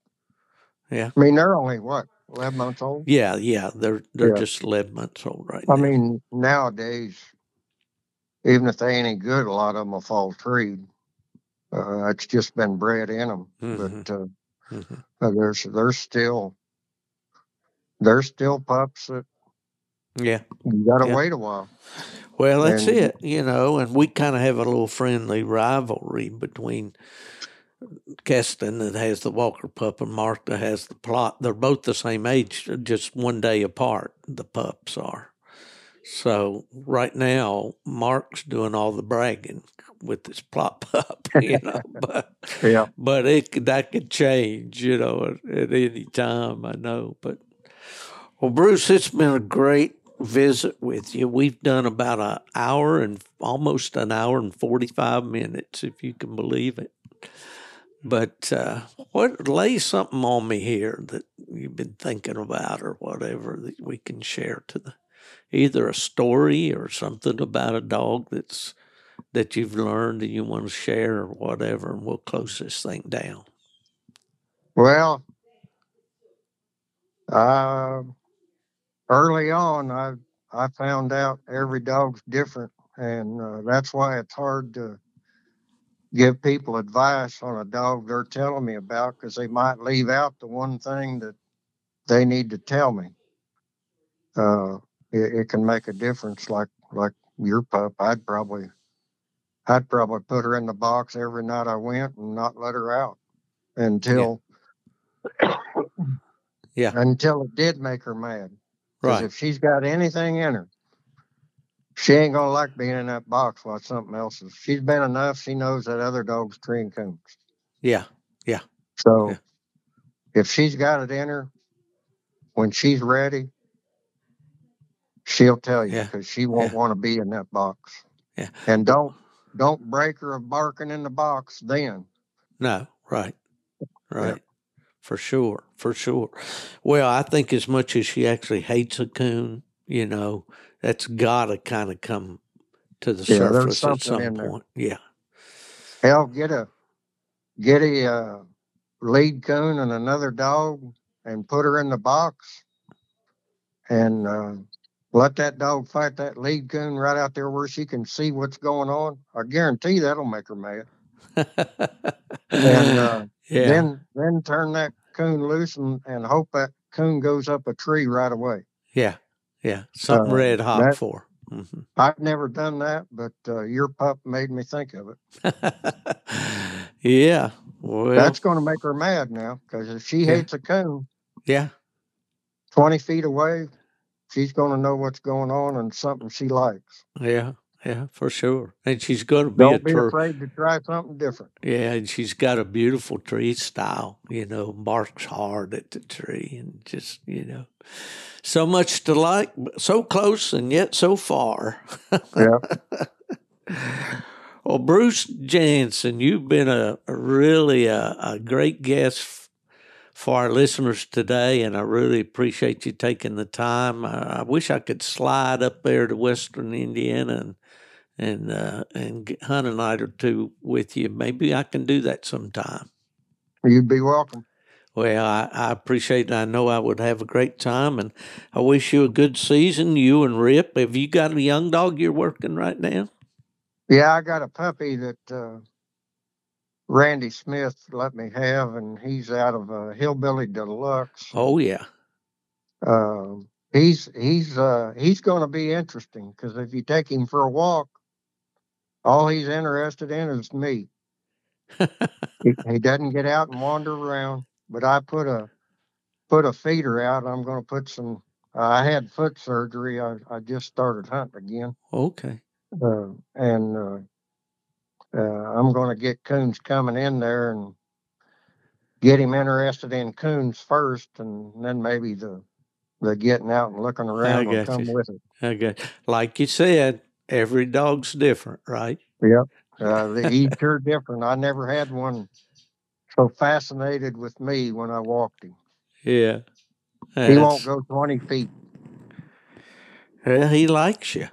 Yeah. I mean, they're only what, 11 months old? Yeah, yeah, they're they're Yeah. just eleven months old right I now. mean, nowadays, even if they ain't any good, a lot of them will fall treed. Uh, it's just been bred in them. Mhm. But uh, Mhm. uh, there's there's still there's still pups that yeah. you got to Yeah. wait a while. Well, that's And- it, you know, and we kind of have a little friendly rivalry between Keston that has the Walker pup and Mark that has the Plott. They're both the same age, just one day apart, the pups are. So right now, Mark's doing all the bragging with this Plott pup, you know, but Yeah. but it that could change, you know, at, at any time. I know, but well, Bruce, it's been a great visit with you. We've done about an hour and almost an hour and forty five minutes, if you can believe it. But uh, what lay something on me here that you've been thinking about, or whatever that we can share to the either a story or something about a dog that's that you've learned and you want to share or whatever, and we'll close this thing down. Well, uh, early on, I I found out every dog's different, and uh, that's why it's hard to give people advice on a dog they're telling me about because they might leave out the one thing that they need to tell me. Uh, it, it can make a difference. Like like your pup, I'd probably I'd probably put her in the box every night I went and not let her out until Yeah. until it did make her mad. Because Right. if she's got anything in her, she ain't gonna like being in that box while something else is. She's been enough. She knows that other dog's treeing coons. Yeah, yeah. So Yeah. if she's got it in her, when she's ready, she'll tell you Yeah. because she won't Yeah. want to be in that box. Yeah. And don't don't break her of barking in the box then. No. Right. Right. For sure. For sure. Well, I think as much as she actually hates a coon, you know, that's got to kind of come to the Yeah, surface at some point. Yeah. Hell, get a get a uh, lead coon and another dog and put her in the box and uh, let that dog fight that lead coon right out there where she can see what's going on. I guarantee that'll make her mad. And uh, yeah. then then turn that coon loose and, and hope that coon goes up a tree right away. yeah. Yeah. Something uh, red hot that- for. hmm I've never done that, but uh, your pup made me think of it. yeah. Well, That's going to make her mad now because if she Yeah. hates a coon, yeah. 20 feet away, she's going to know what's going on and something she likes. Yeah. Yeah. For sure. And she's going to be Don't be afraid to try something different. Yeah, and she's got a beautiful tree style, you know, marks hard at the tree and just, you know, so much to like, but so close and yet so far. Yeah. Well, Bruce Jansen, you've been a, a really a, a great guest for our listeners today, and I really appreciate you taking the time. I, I wish I could slide up there to Western Indiana and and uh, and hunt a night or two with you. Maybe I can do that sometime. You'd be welcome. Well, I, I appreciate it. I know I would have a great time, and I wish you a good season, you and Rip. Have you got a young dog you're working right now? Yeah, I got a puppy that uh, Randy Smith let me have, and he's out of uh, Hillbilly Deluxe. Oh, yeah. Um he's he's uh, he's going to be interesting because if you take him for a walk, all he's interested in is me. he, he doesn't get out and wander around. But I put a put a feeder out. I'm going to put some. Uh, I had foot surgery. I, I just started hunting again, okay. uh, and uh, I'm going to get coons coming in there and get him interested in coons first, and then maybe the the getting out and looking around will come you. with it. Okay. Like you said, every dog's different, right? Yep. Uh, the- he's sure different. I never had one so fascinated with me when I walked him. Yeah. He won't go 20 feet. Well, he likes you.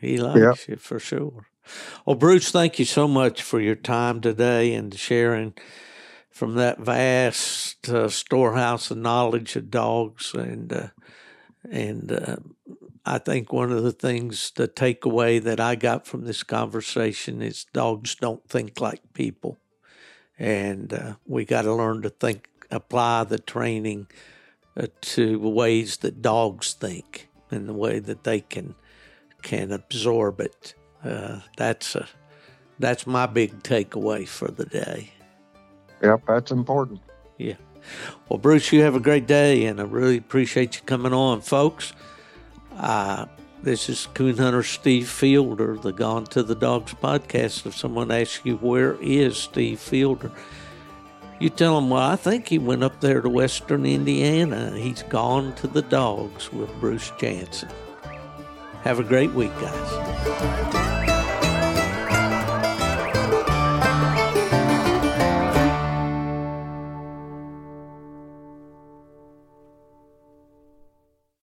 He likes you for sure. Well, Bruce, thank you so much for your time today and sharing from that vast uh, storehouse of knowledge of dogs. And uh, and uh, I think one of the things, the takeaway that I got from this conversation is dogs don't think like people, and uh, we got to learn to think, apply the training uh, to ways that dogs think and the way that they can can absorb it. Uh, that's a that's my big takeaway for the day. Yep, that's important. Yeah. Well, Bruce, you have a great day, and I really appreciate you coming on, folks. Uh, this is Coon Hunter Steve Fielder, the Gone to the Dogs podcast. If someone asks you where is Steve Fielder, you tell them, well, I think he went up there to Western Indiana. He's gone to the dogs with Bruce Jansen. Have a great week, guys.